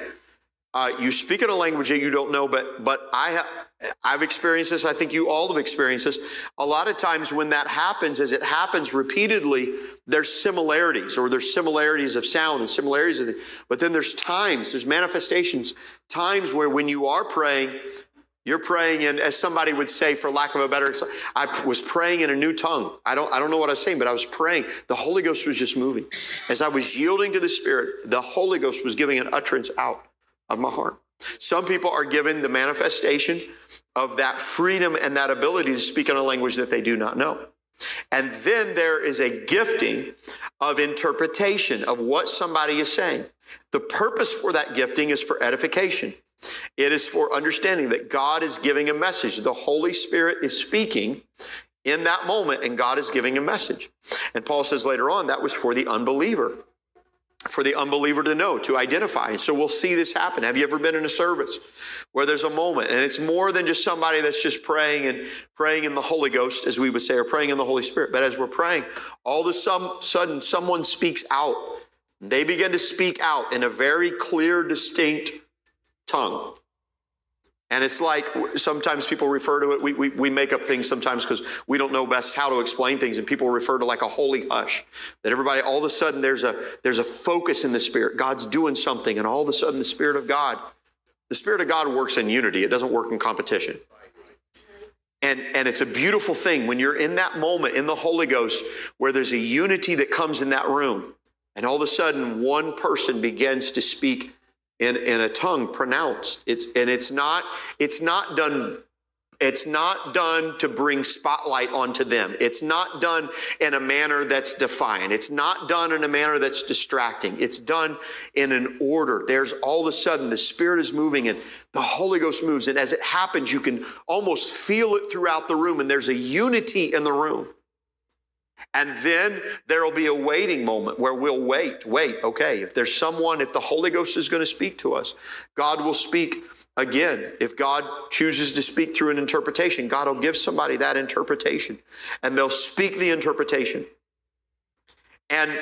Uh, you speak in a language that you don't know, but but I ha- I've experienced this. I think you all have experienced this. A lot of times when that happens, as it happens repeatedly, there's similarities or there's similarities of sound and similarities of the, but then there's times, there's manifestations, times where when you are praying, you're praying, and as somebody would say, for lack of a better, I was praying in a new tongue. I don't, I don't know what I was saying, but I was praying. The Holy Ghost was just moving. As I was yielding to the Spirit, the Holy Ghost was giving an utterance out of my heart. Some people are given the manifestation of that freedom and that ability to speak in a language that they do not know. And then there is a gifting of interpretation of what somebody is saying. The purpose for that gifting is for edification. It is for understanding that God is giving a message. The Holy Spirit is speaking in that moment, and God is giving a message. And Paul says later on that was for the unbeliever, for the unbeliever to know, to identify. And so we'll see this happen. Have you ever been in a service where there's a moment, and it's more than just somebody that's just praying and praying in the Holy Ghost, as we would say, or praying in the Holy Spirit. But as we're praying, all of a sudden, someone speaks out. They begin to speak out in a very clear, distinct tongue. And it's like sometimes people refer to it, we, we, we make up things sometimes because we don't know best how to explain things, and people refer to like a holy hush. That everybody, all of a sudden, there's a, there's a focus in the Spirit. God's doing something, and all of a sudden, the Spirit of God, the Spirit of God works in unity, it doesn't work in competition. And, and it's a beautiful thing when you're in that moment in the Holy Ghost where there's a unity that comes in that room. And all of a sudden, one person begins to speak in, in a tongue pronounced. It's, and it's not, it's not done it's not done to bring spotlight onto them. It's not done in a manner that's defiant. It's not done in a manner that's distracting. It's done in an order. There's all of a sudden the Spirit is moving and the Holy Ghost moves. And as it happens, you can almost feel it throughout the room. And there's a unity in the room. And then there will be a waiting moment where we'll wait, wait, okay, if there's someone, if the Holy Ghost is going to speak to us, God will speak again. If God chooses to speak through an interpretation, God will give somebody that interpretation and they'll speak the interpretation. And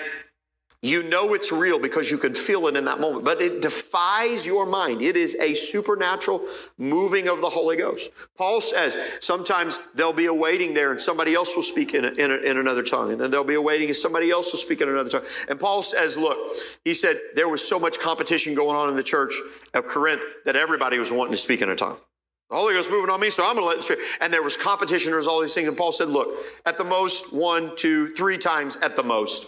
you know it's real because you can feel it in that moment, but it defies your mind. It is a supernatural moving of the Holy Ghost. Paul says sometimes there'll be a waiting there and somebody else will speak in, a, in, a, in another tongue. And then there'll be a waiting and somebody else will speak in another tongue. And Paul says, look, he said there was so much competition going on in the church of Corinth that everybody was wanting to speak in a tongue. The Holy Ghost moving on me, so I'm going to let the Spirit. And there was competition, there was all these things. And Paul said, look, at the most, one, two, three times at the most,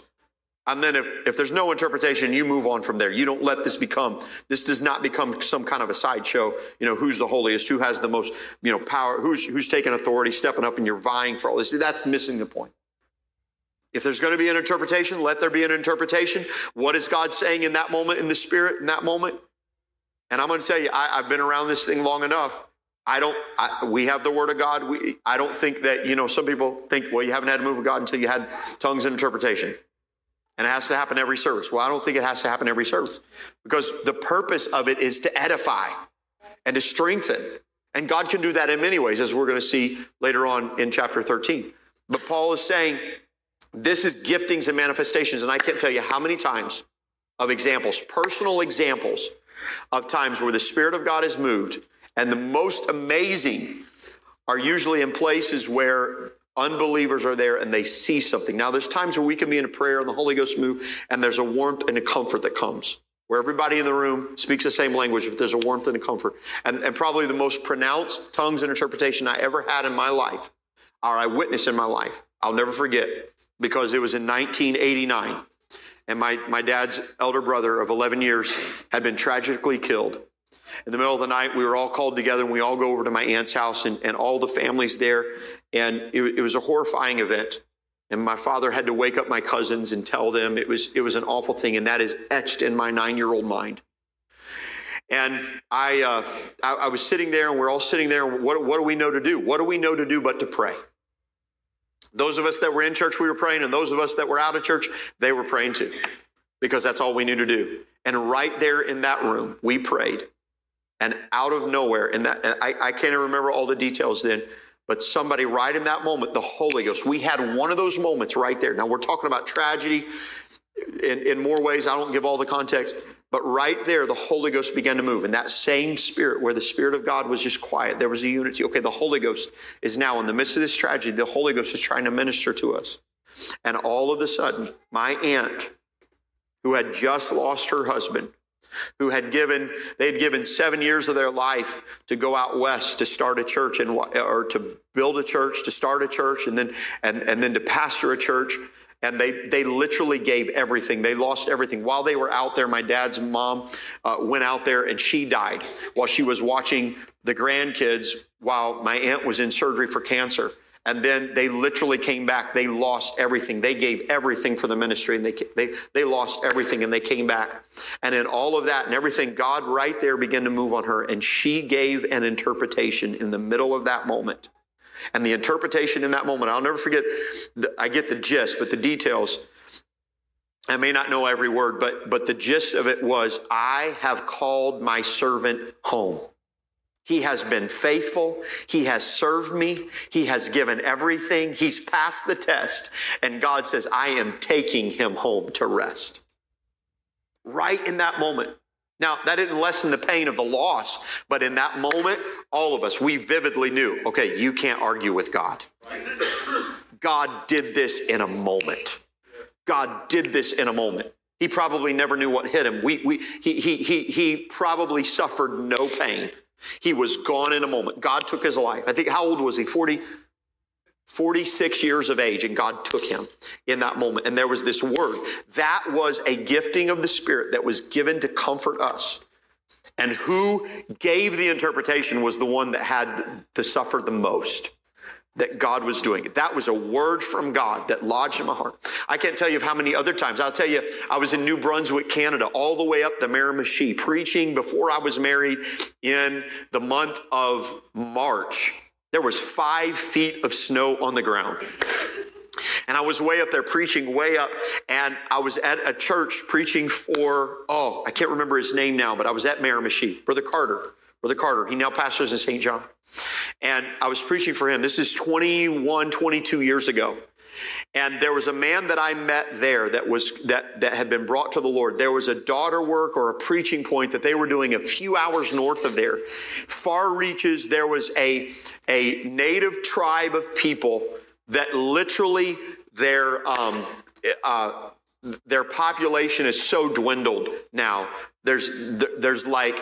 and then if, if there's no interpretation, you move on from there. You don't let this become, this does not become some kind of a sideshow. You know, who's the holiest, who has the most, you know, power, who's, who's taking authority, stepping up and you're vying for all this. That's missing the point. If there's going to be an interpretation, let there be an interpretation. What is God saying in that moment, in the spirit, in that moment? And I'm going to tell you, I, have been around this thing long enough. I don't, I, we have the word of God. We, I don't think that, you know, some people think, well, you haven't had a move of God until you had tongues and interpretation. And it has to happen every service. Well, I don't think it has to happen every service because the purpose of it is to edify and to strengthen. And God can do that in many ways, as we're going to see later on in chapter 13. But Paul is saying this is giftings and manifestations. And I can't tell you how many times of examples, personal examples of times where the Spirit of God has moved. And the most amazing are usually in places where Unbelievers are there and they see something. Now, there's times where we can be in a prayer and the Holy Ghost move, and there's a warmth and a comfort that comes where everybody in the room speaks the same language, but there's a warmth and a comfort. And, and probably the most pronounced tongues and interpretation I ever had in my life, or I witnessed in my life, I'll never forget, because it was in 1989. And my, my dad's elder brother of 11 years had been tragically killed in the middle of the night, we were all called together and we all go over to my aunt's house and, and all the families there. And it, it was a horrifying event. And my father had to wake up my cousins and tell them it was, it was an awful thing. And that is etched in my nine year old mind. And I, uh, I, I, was sitting there and we're all sitting there. And what, what do we know to do? What do we know to do but to pray? Those of us that were in church, we were praying. And those of us that were out of church, they were praying too, because that's all we knew to do. And right there in that room, we prayed. And out of nowhere, and I, I can't even remember all the details then, but somebody right in that moment, the Holy Ghost, we had one of those moments right there. Now we're talking about tragedy in, in more ways. I don't give all the context, But right there, the Holy Ghost began to move. And that same spirit, where the Spirit of God was just quiet, there was a unity. Okay, the Holy Ghost is now in the midst of this tragedy, the Holy Ghost is trying to minister to us. And all of a sudden, my aunt, who had just lost her husband, who had given they had given seven years of their life to go out west to start a church and or to build a church to start a church and then and, and then to pastor a church. And they they literally gave everything. They lost everything. While they were out there my dad's mom uh, went out there and she died while she was watching the grandkids while my aunt was in surgery for cancer and then they literally came back. They lost everything. They gave everything for the ministry and they, they, they lost everything and they came back. And in all of that and everything, God right there began to move on her. And she gave an interpretation in the middle of that moment. And the interpretation in that moment, I'll never forget, the, I get the gist, but the details, I may not know every word, but, but the gist of it was, I have called my servant home. He has been faithful. He has served me. He has given everything. He's passed the test. And God says, I am taking him home to rest. Right in that moment. Now, that didn't lessen the pain of the loss, but in that moment, all of us, we vividly knew okay, you can't argue with God. God did this in a moment. God did this in a moment. He probably never knew what hit him. We, we, he, he, he, he probably suffered no pain. He was gone in a moment. God took his life. I think, how old was he? 40, 46 years of age, and God took him in that moment. And there was this word. That was a gifting of the Spirit that was given to comfort us. And who gave the interpretation was the one that had to suffer the most that God was doing it. That was a word from God that lodged in my heart. I can't tell you how many other times. I'll tell you, I was in New Brunswick, Canada, all the way up the Miramichi, preaching before I was married in the month of March. There was five feet of snow on the ground. And I was way up there preaching, way up, and I was at a church preaching for, oh, I can't remember his name now, but I was at Miramichi, Brother Carter. Brother Carter, he now pastors in St. John. And I was preaching for him. This is 21, 22 years ago. And there was a man that I met there that was that that had been brought to the Lord. There was a daughter work or a preaching point that they were doing a few hours north of there. Far reaches, there was a, a native tribe of people that literally their um, uh, their population is so dwindled now. There's there's like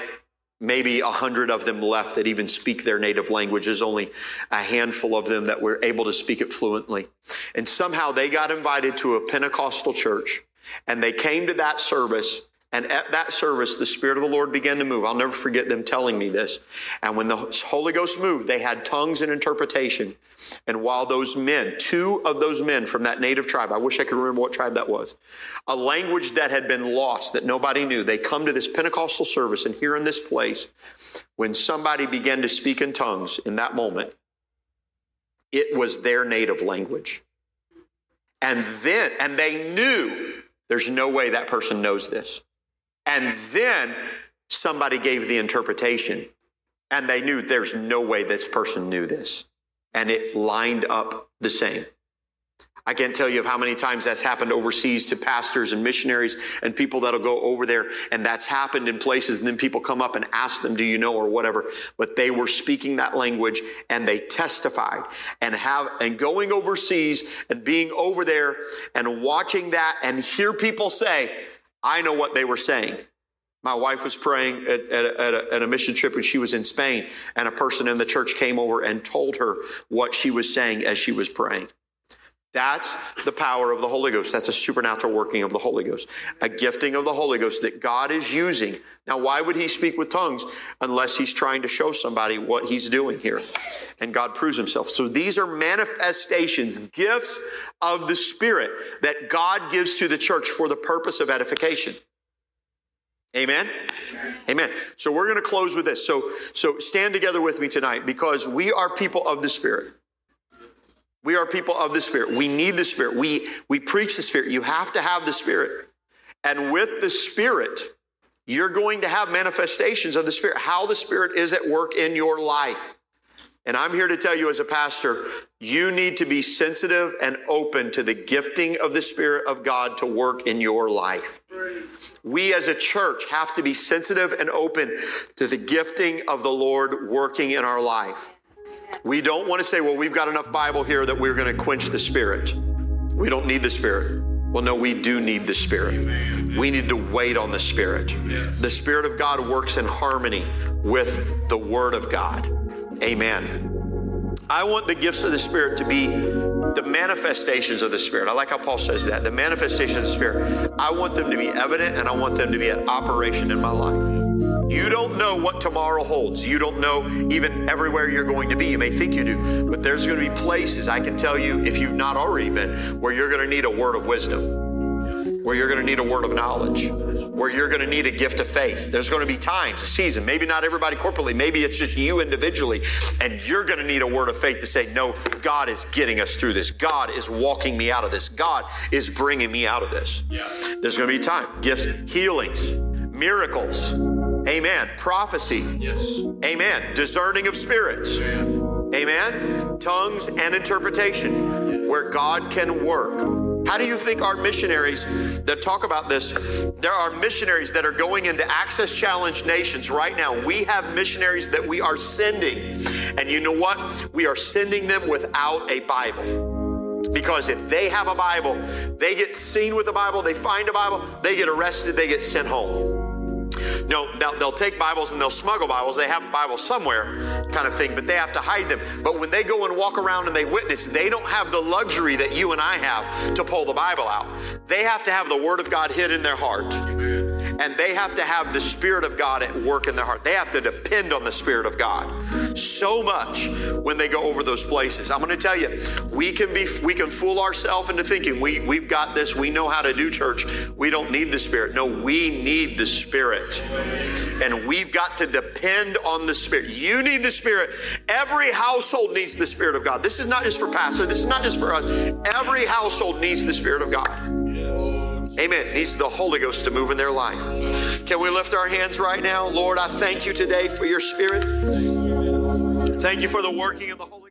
maybe a hundred of them left that even speak their native language. There's only a handful of them that were able to speak it fluently. And somehow they got invited to a Pentecostal church and they came to that service. And at that service, the Spirit of the Lord began to move. I'll never forget them telling me this. And when the Holy Ghost moved, they had tongues and interpretation. And while those men, two of those men from that native tribe, I wish I could remember what tribe that was, a language that had been lost that nobody knew, they come to this Pentecostal service and here in this place, when somebody began to speak in tongues in that moment, it was their native language. And then, and they knew there's no way that person knows this. And then somebody gave the interpretation and they knew there's no way this person knew this and it lined up the same. I can't tell you of how many times that's happened overseas to pastors and missionaries and people that'll go over there and that's happened in places and then people come up and ask them, do you know, or whatever. But they were speaking that language and they testified and have, and going overseas and being over there and watching that and hear people say, I know what they were saying. My wife was praying at, at, at, a, at, a, mission trip when she was in Spain, and a person in the church came over and told her what she was saying as she was praying. That's the power of the Holy Ghost. That's a supernatural working of the Holy Ghost, a gifting of the Holy Ghost that God is using. Now, why would he speak with tongues unless he's trying to show somebody what he's doing here? And God proves himself. So these are manifestations, gifts of the Spirit that God gives to the church for the purpose of edification. Amen? Amen. So we're going to close with this. So, so stand together with me tonight because we are people of the Spirit. We are people of the Spirit. We need the Spirit. We, we preach the Spirit. You have to have the Spirit. And with the Spirit, you're going to have manifestations of the Spirit, how the Spirit is at work in your life. And I'm here to tell you as a pastor, you need to be sensitive and open to the gifting of the Spirit of God to work in your life. We as a church have to be sensitive and open to the gifting of the Lord working in our life. We don't want to say, well, we've got enough Bible here that we're going to quench the Spirit. We don't need the Spirit. Well, no, we do need the Spirit. We need to wait on the Spirit. The Spirit of God works in harmony with the Word of God. Amen. I want the gifts of the Spirit to be the manifestations of the Spirit. I like how Paul says that. The manifestations of the Spirit. I want them to be evident and I want them to be at operation in my life. You don't know what tomorrow holds. You don't know even everywhere you're going to be. You may think you do, but there's going to be places, I can tell you, if you've not already been, where you're going to need a word of wisdom, where you're going to need a word of knowledge, where you're going to need a gift of faith. There's going to be times, a season, maybe not everybody corporately, maybe it's just you individually, and you're going to need a word of faith to say, No, God is getting us through this. God is walking me out of this. God is bringing me out of this. Yeah. There's going to be time, gifts, healings, miracles Amen. Prophecy. Yes. Amen. Discerning of spirits. Amen. Amen. Tongues and interpretation where God can work. How do you think our missionaries that talk about this? There are missionaries that are going into access challenged nations right now. We have missionaries that we are sending. And you know what? We are sending them without a Bible. Because if they have a Bible, they get seen with a Bible, they find a Bible, they get arrested, they get sent home. No, they'll, they'll take Bibles and they'll smuggle Bibles. They have a Bible somewhere, kind of thing, but they have to hide them. But when they go and walk around and they witness, they don't have the luxury that you and I have to pull the Bible out. They have to have the Word of God hid in their heart and they have to have the Spirit of God at work in their heart. They have to depend on the Spirit of God so much when they go over those places. I'm going to tell you, we can be we can fool ourselves into thinking we we've got this, we know how to do church. We don't need the Spirit. No, we need the Spirit. And we've got to depend on the Spirit. You need the Spirit. Every household needs the Spirit of God. This is not just for pastor, this is not just for us. Every household needs the Spirit of God. Amen. Needs the Holy Ghost to move in their life. Can we lift our hands right now? Lord, I thank you today for your spirit. Thank you for the working of the Holy